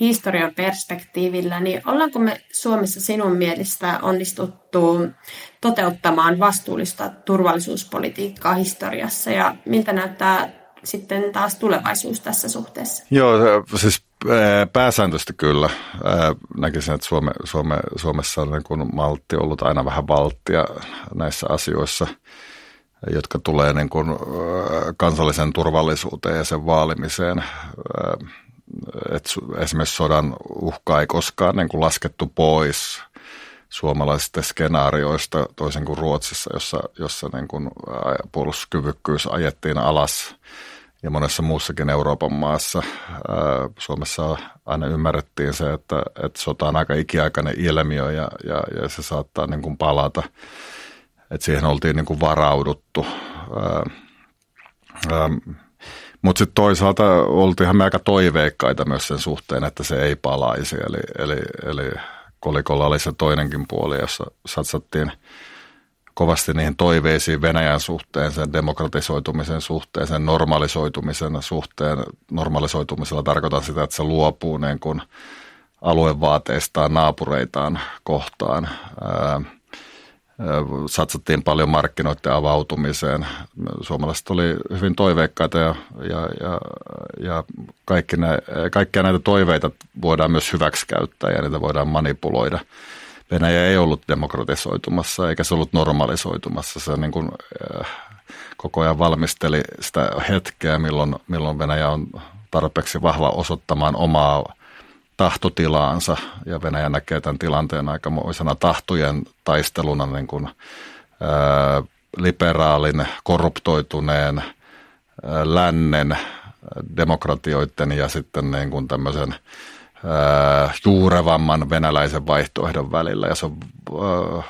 historian perspektiivillä, niin ollaanko me Suomessa sinun mielestä onnistuttu toteuttamaan vastuullista turvallisuuspolitiikkaa historiassa ja miltä näyttää sitten taas tulevaisuus tässä suhteessa? Joo, siis pääsääntöisesti kyllä. Näkisin, että Suome, Suome, Suomessa on niin kuin maltti ollut aina vähän valttia näissä asioissa, jotka tulee niin kuin kansallisen turvallisuuteen ja sen vaalimiseen. Et esimerkiksi sodan uhka ei koskaan niin kuin laskettu pois suomalaisista skenaarioista, toisin kuin Ruotsissa, jossa, jossa niin kuin puolustuskyvykkyys ajettiin alas ja monessa muussakin Euroopan maassa. Suomessa aina ymmärrettiin se, että, että sota on aika ikiaikainen ilmiö ja, ja, ja se saattaa niin kuin palata. Että siihen oltiin niin kuin varauduttu. Mutta sitten toisaalta oltiinhan me aika toiveikkaita myös sen suhteen, että se ei palaisi. Eli, eli, eli kolikolla oli se toinenkin puoli, jossa satsattiin kovasti niihin toiveisiin Venäjän suhteen, sen demokratisoitumisen suhteen, sen normalisoitumisen suhteen. Normalisoitumisella tarkoitan sitä, että se luopuu niin kuin aluevaateistaan naapureitaan kohtaan. Satsattiin paljon markkinoiden avautumiseen. Suomalaiset oli hyvin toiveikkaita ja, ja, ja, ja kaikki nä, kaikkia näitä toiveita voidaan myös hyväksikäyttää ja niitä voidaan manipuloida. Venäjä ei ollut demokratisoitumassa eikä se ollut normalisoitumassa. Se niin kuin, äh, koko ajan valmisteli sitä hetkeä, milloin, milloin Venäjä on tarpeeksi vahva osoittamaan omaa tahtotilaansa ja Venäjä näkee tämän tilanteen aikamoisena tahtojen taisteluna niin kuin, ää, liberaalin, korruptoituneen, ää, lännen, demokratioiden ja sitten niin kuin tämmöisen ää, juurevamman venäläisen vaihtoehdon välillä. Ja se on, ää,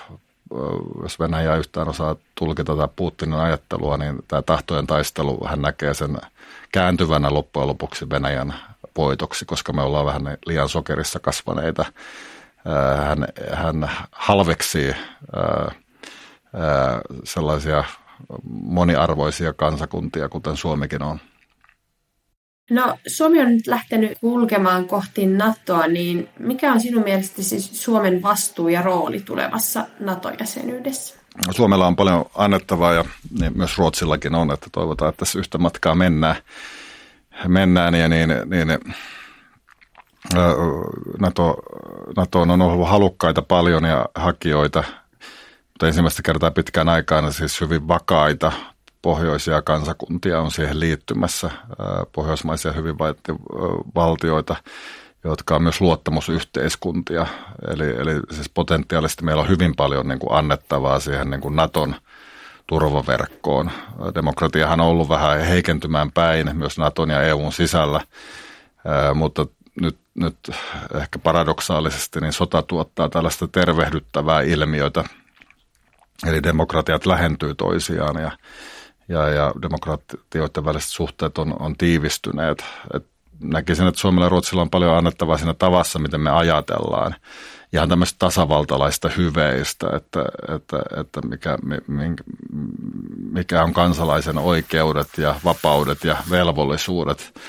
jos Venäjä yhtään osaa tulkita tätä Putinin ajattelua, niin tämä tahtojen taistelu, hän näkee sen kääntyvänä loppujen lopuksi Venäjän voitoksi, koska me ollaan vähän liian sokerissa kasvaneita. Hän, hän halveksii sellaisia moniarvoisia kansakuntia, kuten Suomikin on. No, Suomi on nyt lähtenyt kulkemaan kohti NATOa, niin mikä on sinun mielestäsi siis Suomen vastuu ja rooli tulevassa NATO-jäsenyydessä? Suomella on paljon annettavaa ja niin myös Ruotsillakin on, että toivotaan, että tässä yhtä matkaa mennään mennään ja niin, niin NATO, NATO on ollut halukkaita paljon ja hakijoita, mutta ensimmäistä kertaa pitkään aikaan siis hyvin vakaita pohjoisia kansakuntia on siihen liittymässä, pohjoismaisia hyvinvointivaltioita, jotka on myös luottamusyhteiskuntia. Eli, eli siis potentiaalisesti meillä on hyvin paljon niin kuin annettavaa siihen niin kuin Naton – turvaverkkoon. Demokratiahan on ollut vähän heikentymään päin myös Naton ja EUn sisällä, mutta nyt, nyt ehkä paradoksaalisesti niin sota tuottaa tällaista tervehdyttävää ilmiötä. Eli demokratiat lähentyy toisiaan ja, ja, ja demokratioiden väliset suhteet on, on tiivistyneet. Et näkisin, että Suomella ja Ruotsilla on paljon annettavaa siinä tavassa, miten me ajatellaan. Ihan tämmöistä tasavaltalaista hyveistä, että, että, että mikä, mikä on kansalaisen oikeudet ja vapaudet ja velvollisuudet,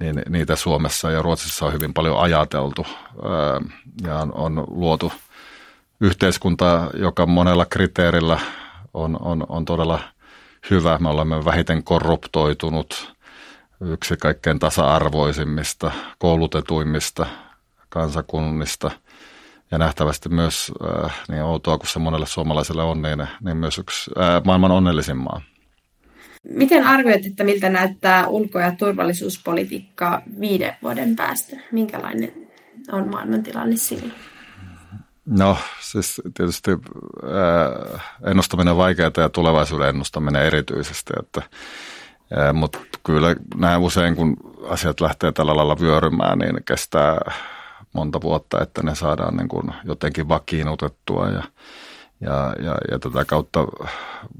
niin niitä Suomessa ja Ruotsissa on hyvin paljon ajateltu. Ja on, on luotu yhteiskunta, joka monella kriteerillä on, on, on todella hyvä. Me olemme vähiten korruptoitunut, yksi kaikkein tasa-arvoisimmista, koulutetuimmista kansakunnista – ja nähtävästi myös, äh, niin outoa kuin se monelle suomalaiselle on, niin, niin myös yksi äh, maailman onnellisin maa. Miten arvioit, että miltä näyttää ulko- ja turvallisuuspolitiikka viiden vuoden päästä? Minkälainen on maailmantilanne silloin? No siis tietysti ää, ennustaminen on vaikeaa ja tulevaisuuden ennustaminen erityisesti, että, ää, mutta kyllä näin usein kun asiat lähtee tällä lailla vyörymään, niin kestää monta vuotta, että ne saadaan niin kuin jotenkin vakiinnutettua ja, ja, ja, ja tätä kautta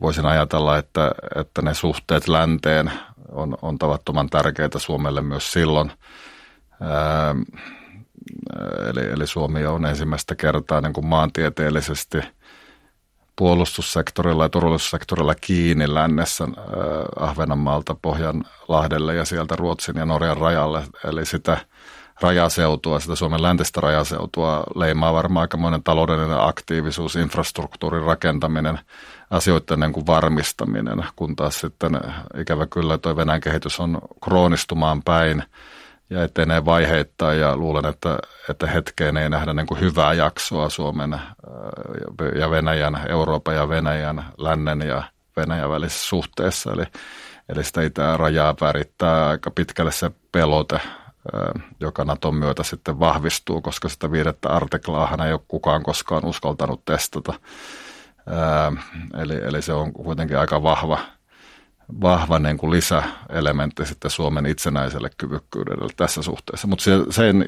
voisin ajatella, että, että ne suhteet länteen on, on tavattoman tärkeitä Suomelle myös silloin. Ää, eli, eli Suomi on ensimmäistä kertaa niin kuin maantieteellisesti puolustussektorilla ja turvallisuussektorilla kiinni lännessä äh, Ahvenanmaalta Pohjanlahdelle ja sieltä Ruotsin ja Norjan rajalle. Eli sitä rajaseutua, sitä Suomen läntistä rajaseutua leimaa varmaan aikamoinen taloudellinen aktiivisuus, infrastruktuurin rakentaminen, asioiden niin kuin varmistaminen, kun taas sitten ikävä kyllä tuo Venäjän kehitys on kroonistumaan päin – ja etenee vaiheittain ja luulen, että, että hetkeen ei nähdä niin kuin hyvää jaksoa Suomen äh, ja Venäjän, Euroopan ja Venäjän, lännen ja Venäjän välisessä suhteessa. Eli, eli sitä itärajaa värittää aika pitkälle se pelote, äh, joka Naton myötä sitten vahvistuu, koska sitä viidettä artiklaahan ei ole kukaan koskaan uskaltanut testata. Äh, eli, eli se on kuitenkin aika vahva – vahva niin kuin lisäelementti sitten Suomen itsenäiselle kyvykkyydelle tässä suhteessa. Mutta sen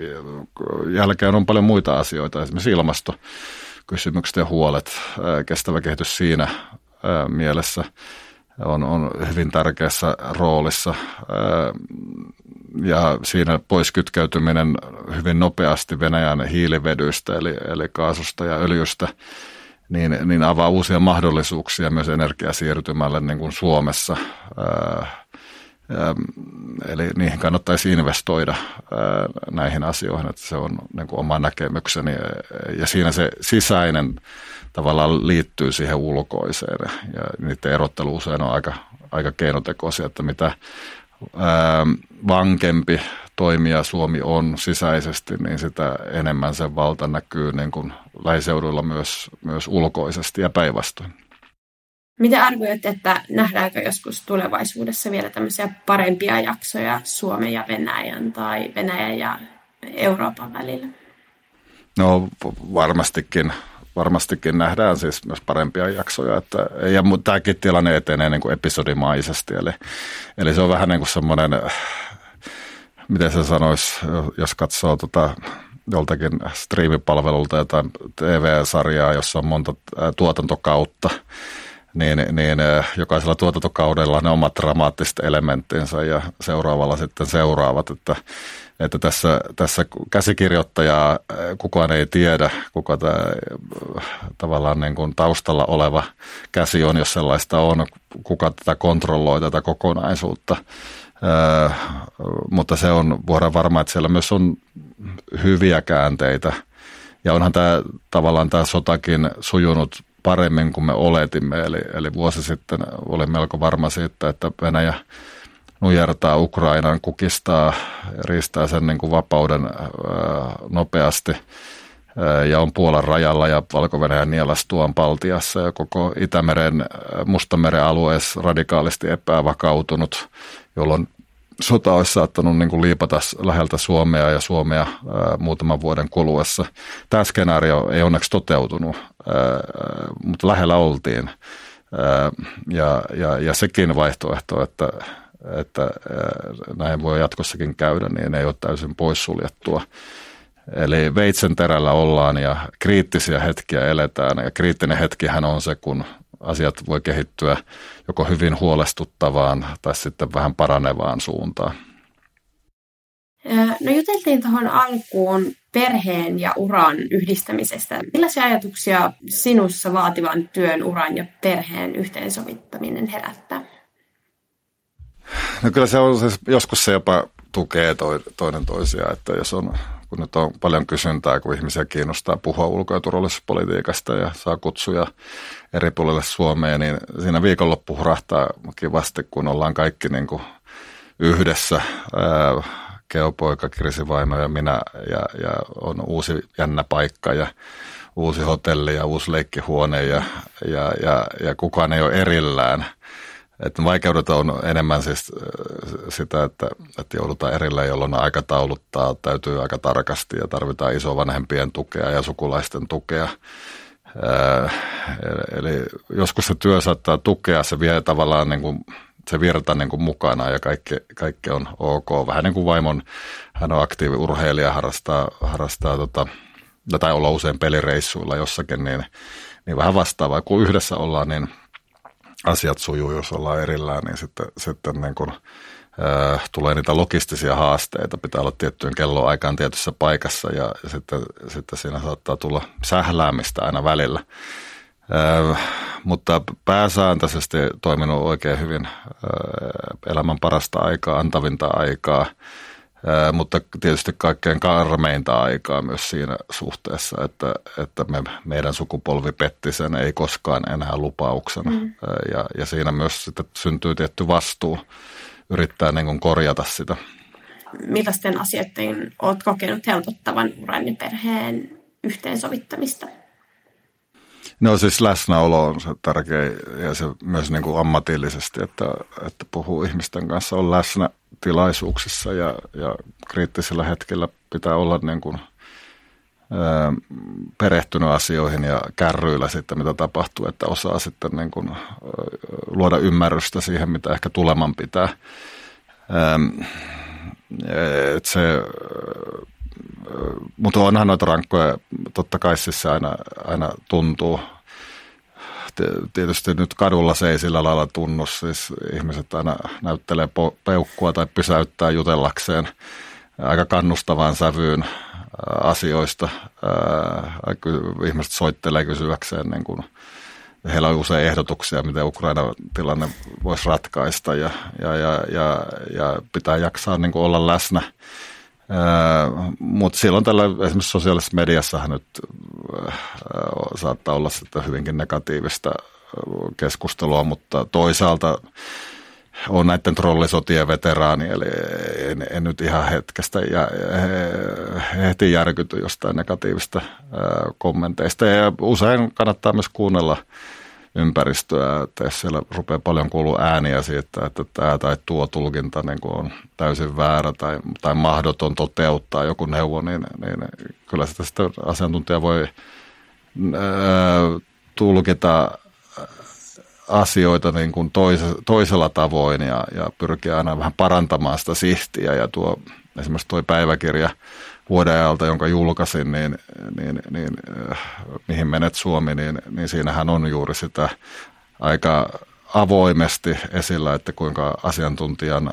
jälkeen on paljon muita asioita, esimerkiksi ilmastokysymykset ja huolet, kestävä kehitys siinä mielessä on, on hyvin tärkeässä roolissa ja siinä poiskytkeytyminen hyvin nopeasti Venäjän hiilivedyistä eli, eli kaasusta ja öljystä – niin, niin avaa uusia mahdollisuuksia myös energiasiirtymälle niin kuin Suomessa. Eli niihin kannattaisi investoida näihin asioihin, että se on niin kuin oma näkemykseni. Ja siinä se sisäinen tavallaan liittyy siihen ulkoiseen ja niiden erottelu usein on aika, aika keinotekoisia, että mitä vankempi toimija Suomi on sisäisesti, niin sitä enemmän sen valta näkyy niin kuin lähiseuduilla myös, myös ulkoisesti ja päinvastoin. Miten arvioit, että nähdäänkö joskus tulevaisuudessa vielä tämmöisiä parempia jaksoja Suomen ja Venäjän tai Venäjän ja Euroopan välillä? No varmastikin, varmastikin nähdään siis myös parempia jaksoja. Että, ja tämäkin tilanne etenee niin kuin episodimaisesti, eli, eli se on vähän niin kuin semmoinen miten se sanoisi, jos katsoo tota, joltakin striimipalvelulta jotain TV-sarjaa, jossa on monta tuotantokautta, niin, niin jokaisella tuotantokaudella ne omat dramaattiset elementtinsä ja seuraavalla sitten seuraavat, että, että tässä, tässä käsikirjoittajaa kukaan ei tiedä, kuka tämä tavallaan niin kuin taustalla oleva käsi on, jos sellaista on, kuka tätä kontrolloi tätä kokonaisuutta – mutta se on vuoden varma, että siellä myös on hyviä käänteitä. Ja onhan tämä tavallaan tämä sotakin sujunut paremmin kuin me oletimme. Eli, eli vuosi sitten oli melko varma siitä, että Venäjä nujertaa Ukrainan, kukistaa, riistää sen niin kuin vapauden nopeasti ja on Puolan rajalla ja Valko-Venäjän nielastuan Baltiassa ja koko Itämeren, Mustameren alueessa radikaalisti epävakautunut, jolloin sota olisi saattanut niin kuin liipata läheltä Suomea ja Suomea ää, muutaman vuoden kuluessa. Tämä skenaario ei onneksi toteutunut, mutta lähellä oltiin. Ja, ja, ja sekin vaihtoehto, että, että näin voi jatkossakin käydä, niin ei ole täysin poissuljettua. Eli veitsen terällä ollaan ja kriittisiä hetkiä eletään. Ja kriittinen hetkihän on se, kun asiat voi kehittyä joko hyvin huolestuttavaan tai sitten vähän paranevaan suuntaan. No juteltiin tuohon alkuun perheen ja uran yhdistämisestä. Millaisia ajatuksia sinussa vaativan työn, uran ja perheen yhteensovittaminen herättää? No kyllä se on joskus se jopa tukee toinen toisiaan, että jos on kun nyt on paljon kysyntää, kun ihmisiä kiinnostaa puhua ulko- ja turvallisuuspolitiikasta ja saa kutsuja eri puolille Suomeen, niin siinä viikonloppu hurahtaa kivasti, kun ollaan kaikki niin kuin yhdessä. Keopoika, Kirsi Vaimo ja minä ja, ja on uusi jännä paikka ja uusi hotelli ja uusi leikkihuone ja, ja, ja, ja kukaan ei ole erillään. Että vaikeudet on enemmän siis sitä, että, että joudutaan erilleen, jolloin aikatauluttaa täytyy aika tarkasti ja tarvitaan isovanhempien tukea ja sukulaisten tukea. Eli joskus se työ saattaa tukea, se vie tavallaan niin kuin, se virta niin kuin mukana ja kaikki, kaikki on ok. Vähän niin kuin vaimon, hän on aktiivi urheilija, harrastaa, harrastaa tota, tai olla usein pelireissuilla jossakin, niin, niin vähän vastaavaa. Kun yhdessä ollaan, niin asiat sujuu, jos ollaan erillään, niin sitten, sitten niin kuin, äh, tulee niitä logistisia haasteita. Pitää olla tiettyyn kelloaikaan tietyssä paikassa ja, ja sitten, sitten siinä saattaa tulla sähläämistä aina välillä. Äh, mutta pääsääntöisesti toiminut oikein hyvin äh, elämän parasta aikaa, antavinta aikaa – mutta tietysti kaikkein karmeinta aikaa myös siinä suhteessa, että, että me, meidän sukupolvi petti sen ei koskaan enää lupauksena. Mm. Ja, ja siinä myös sitten syntyy tietty vastuu yrittää niin kuin korjata sitä. Millaisten asioiden olet kokenut helpottavan uran ja perheen yhteensovittamista? No siis läsnäolo on se tärkein ja se myös niin kuin ammatillisesti, että, että puhuu ihmisten kanssa, on läsnä tilaisuuksissa ja, ja kriittisellä hetkellä pitää olla niin kuin, ää, perehtynyt asioihin ja kärryillä sitten, mitä tapahtuu, että osaa sitten niin kuin, luoda ymmärrystä siihen, mitä ehkä tuleman pitää. Ää, et se, mutta onhan noita rankkoja, totta kai siis se aina, aina tuntuu – tietysti nyt kadulla se ei sillä lailla tunnu, siis ihmiset aina näyttelee peukkua tai pysäyttää jutellakseen aika kannustavaan sävyyn asioista. Ihmiset soittelee kysyäkseen, niin kuin, heillä on usein ehdotuksia, miten Ukraina tilanne voisi ratkaista ja, ja, ja, ja, ja pitää jaksaa niin olla läsnä – mutta silloin tällä esimerkiksi sosiaalisessa mediassahan nyt saattaa olla sitten hyvinkin negatiivista keskustelua, mutta toisaalta on näiden trollisotien veteraani, eli en, en nyt ihan hetkestä ja heti järkyty jostain negatiivista kommenteista. Ja usein kannattaa myös kuunnella ympäristöä, että siellä rupeaa paljon kuulua ääniä siitä, että tämä tai tuo tulkinta niin kuin on täysin väärä tai, tai mahdoton toteuttaa joku neuvo, niin, niin kyllä sitä sitten asiantuntija voi ää, tulkita asioita niin kuin toise, toisella tavoin ja, ja pyrkiä aina vähän parantamaan sitä sihtiä. Ja tuo esimerkiksi tuo päiväkirja – vuoden ajalta, jonka julkaisin, niin, niin, niin äh, mihin menet Suomi, niin, niin siinähän on juuri sitä aika avoimesti esillä, että kuinka asiantuntijan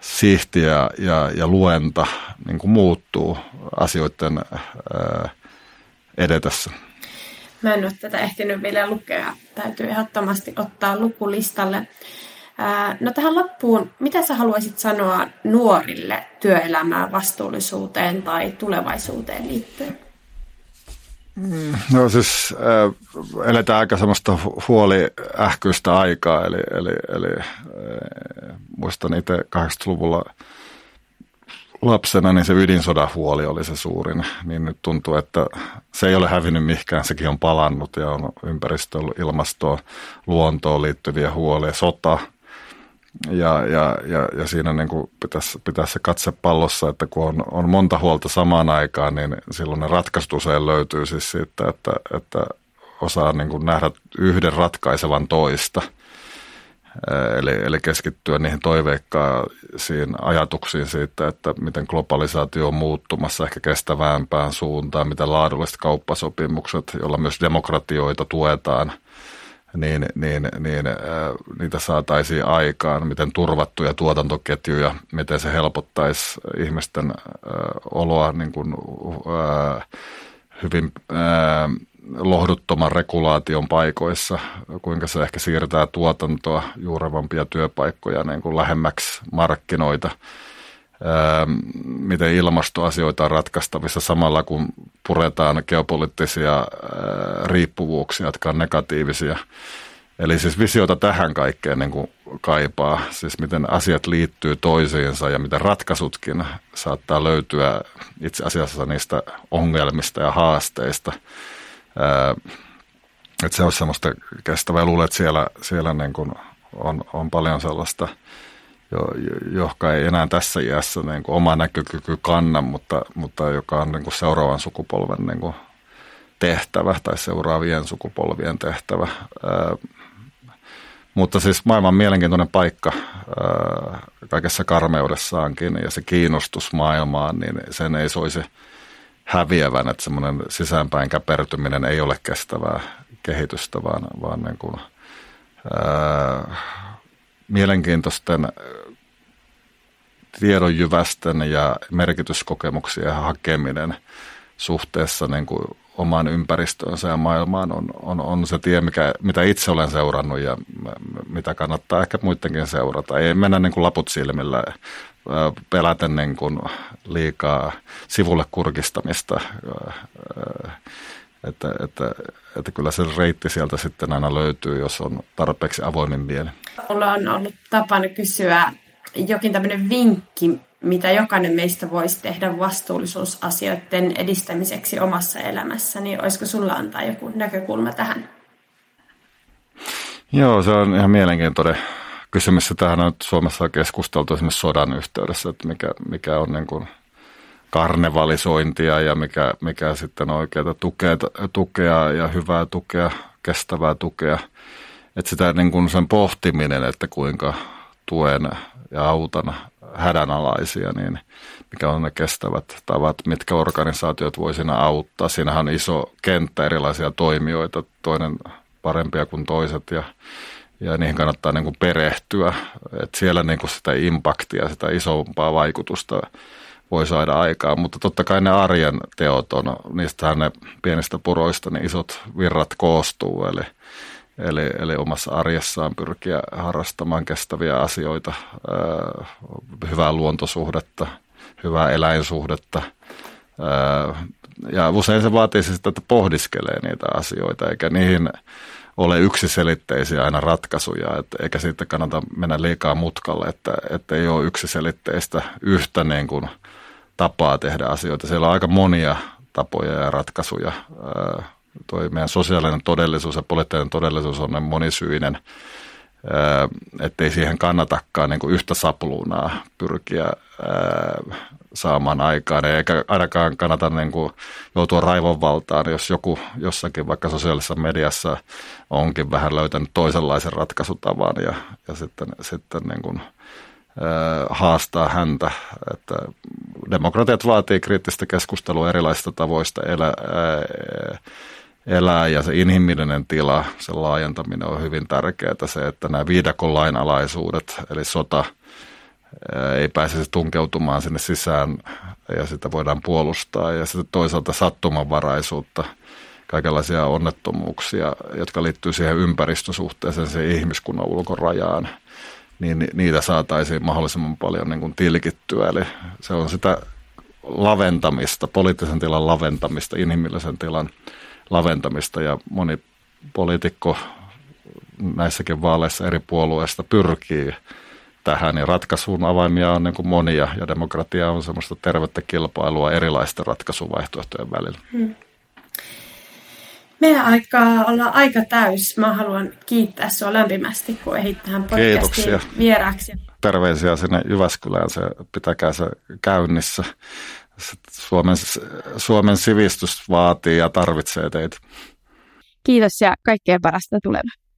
sihti ja, ja, luenta niin kuin muuttuu asioiden äh, edetessä. Mä en ole tätä ehtinyt vielä lukea. Täytyy ehdottomasti ottaa lukulistalle. No tähän loppuun, mitä sä haluaisit sanoa nuorille työelämään, vastuullisuuteen tai tulevaisuuteen liittyen? Mm, no siis äh, eletään aika semmoista huoliähkyistä aikaa, eli, eli, eli äh, muistan itse 80-luvulla lapsena, niin se ydinsodan huoli oli se suurin, niin nyt tuntuu, että se ei ole hävinnyt mihinkään, sekin on palannut ja on ympäristöön, ilmastoon, luontoon liittyviä huolia, sota – ja, ja, ja, ja siinä niin kuin pitäisi, pitäisi se katse pallossa, että kun on, on monta huolta samaan aikaan, niin silloin ne ratkaisut usein löytyy siis siitä, että, että osaa niin kuin nähdä yhden ratkaisevan toista. Eli, eli keskittyä niihin toiveikkaisiin ajatuksiin siitä, että miten globalisaatio on muuttumassa ehkä kestävämpään suuntaan, miten laadulliset kauppasopimukset, joilla myös demokratioita tuetaan – niin, niin, niin äh, niitä saataisiin aikaan, miten turvattuja tuotantoketjuja, miten se helpottaisi ihmisten äh, oloa niin kuin, äh, hyvin äh, lohduttoman regulaation paikoissa, kuinka se ehkä siirtää tuotantoa juurevampia työpaikkoja niin kuin lähemmäksi markkinoita – miten ilmastoasioita on ratkaistavissa samalla kun puretaan geopoliittisia riippuvuuksia, jotka on negatiivisia. Eli siis visiota tähän kaikkeen niin kuin kaipaa, siis miten asiat liittyy toisiinsa ja miten ratkaisutkin saattaa löytyä itse asiassa niistä ongelmista ja haasteista. Että se on semmoista kestävää. Luulen, että siellä, siellä niin kuin on, on paljon sellaista, jo, ei enää tässä iässä niin kuin oma näkökyky kanna, mutta, mutta joka on niin kuin seuraavan sukupolven niin kuin tehtävä tai seuraavien sukupolvien tehtävä. Ää, mutta siis maailman mielenkiintoinen paikka ää, kaikessa karmeudessaankin ja se kiinnostus maailmaan, niin sen ei soisi häviävän, että semmoinen sisäänpäin käpertyminen ei ole kestävää kehitystä, vaan, vaan niin kuin, ää, mielenkiintoisten tiedonjyvästen ja merkityskokemuksien hakeminen suhteessa niin kuin omaan ympäristöönsä ja maailmaan on, on, on se tie, mikä, mitä itse olen seurannut ja mitä kannattaa ehkä muidenkin seurata. Ei mennä niin kuin laput silmillä pelätä niin kuin liikaa sivulle kurkistamista. Että, että, että kyllä se reitti sieltä sitten aina löytyy, jos on tarpeeksi avoimin mieli. Mulla on ollut tapana kysyä jokin tämmöinen vinkki, mitä jokainen meistä voisi tehdä vastuullisuusasioiden edistämiseksi omassa elämässä, niin olisiko sulla antaa joku näkökulma tähän? Joo, se on ihan mielenkiintoinen kysymys. Tähän on Suomessa keskusteltu esimerkiksi sodan yhteydessä, että mikä, mikä on niin kuin karnevalisointia ja mikä, mikä sitten on oikeaa tukea, tukea ja hyvää tukea, kestävää tukea. Että sitä niin kuin sen pohtiminen, että kuinka tuen ja autan hädänalaisia, niin mikä on ne kestävät tavat, mitkä organisaatiot voi siinä auttaa. Siinähän on iso kenttä erilaisia toimijoita, toinen parempia kuin toiset ja, ja niihin kannattaa niin kuin perehtyä. että siellä niin kuin sitä impaktia, sitä isompaa vaikutusta voi saada aikaan, mutta totta kai ne arjen teot on, niistähän ne pienistä puroista ne isot virrat koostuu, eli – Eli, eli omassa arjessaan pyrkiä harrastamaan kestäviä asioita, hyvää luontosuhdetta, hyvää eläinsuhdetta. Ja usein se vaatii siis, että pohdiskelee niitä asioita, eikä niihin ole yksiselitteisiä aina ratkaisuja, et, eikä siitä kannata mennä liikaa mutkalle, että, että ei ole yksiselitteistä yhtä niin kuin tapaa tehdä asioita. Siellä on aika monia tapoja ja ratkaisuja toi meidän sosiaalinen todellisuus ja poliittinen todellisuus on monisyinen, ettei siihen kannatakaan niin kuin yhtä sapluunaa pyrkiä saamaan aikaan, eikä ainakaan kannata niin kuin joutua raivonvaltaan, jos joku jossakin vaikka sosiaalisessa mediassa onkin vähän löytänyt toisenlaisen ratkaisutavan ja, ja sitten, sitten niin kuin, haastaa häntä. Että demokratiat vaatii kriittistä keskustelua erilaisista tavoista elää, elää ja se inhimillinen tila, se laajentaminen on hyvin tärkeää. Se, että nämä viidakon lainalaisuudet, eli sota, ei pääsisi tunkeutumaan sinne sisään ja sitä voidaan puolustaa. Ja sitten toisaalta sattumanvaraisuutta, kaikenlaisia onnettomuuksia, jotka liittyy siihen ympäristösuhteeseen, siihen ihmiskunnan ulkorajaan, niin niitä saataisiin mahdollisimman paljon niin kuin tilkittyä. Eli se on sitä laventamista, poliittisen tilan laventamista, inhimillisen tilan laventamista ja moni poliitikko näissäkin vaaleissa eri puolueista pyrkii tähän ja ratkaisuun avaimia on niin kuin monia ja demokratia on semmoista tervettä kilpailua erilaisten ratkaisuvaihtoehtojen välillä. Hmm. Meidän aikaa olla aika täys. Mä haluan kiittää sinua lämpimästi, kun ehdit tähän podcastiin vieraaksi. Terveisiä sinne Jyväskylään, se pitäkää se käynnissä. Suomen, Suomen sivistys vaatii ja tarvitsee teitä. Kiitos ja kaikkea parasta tulevaa.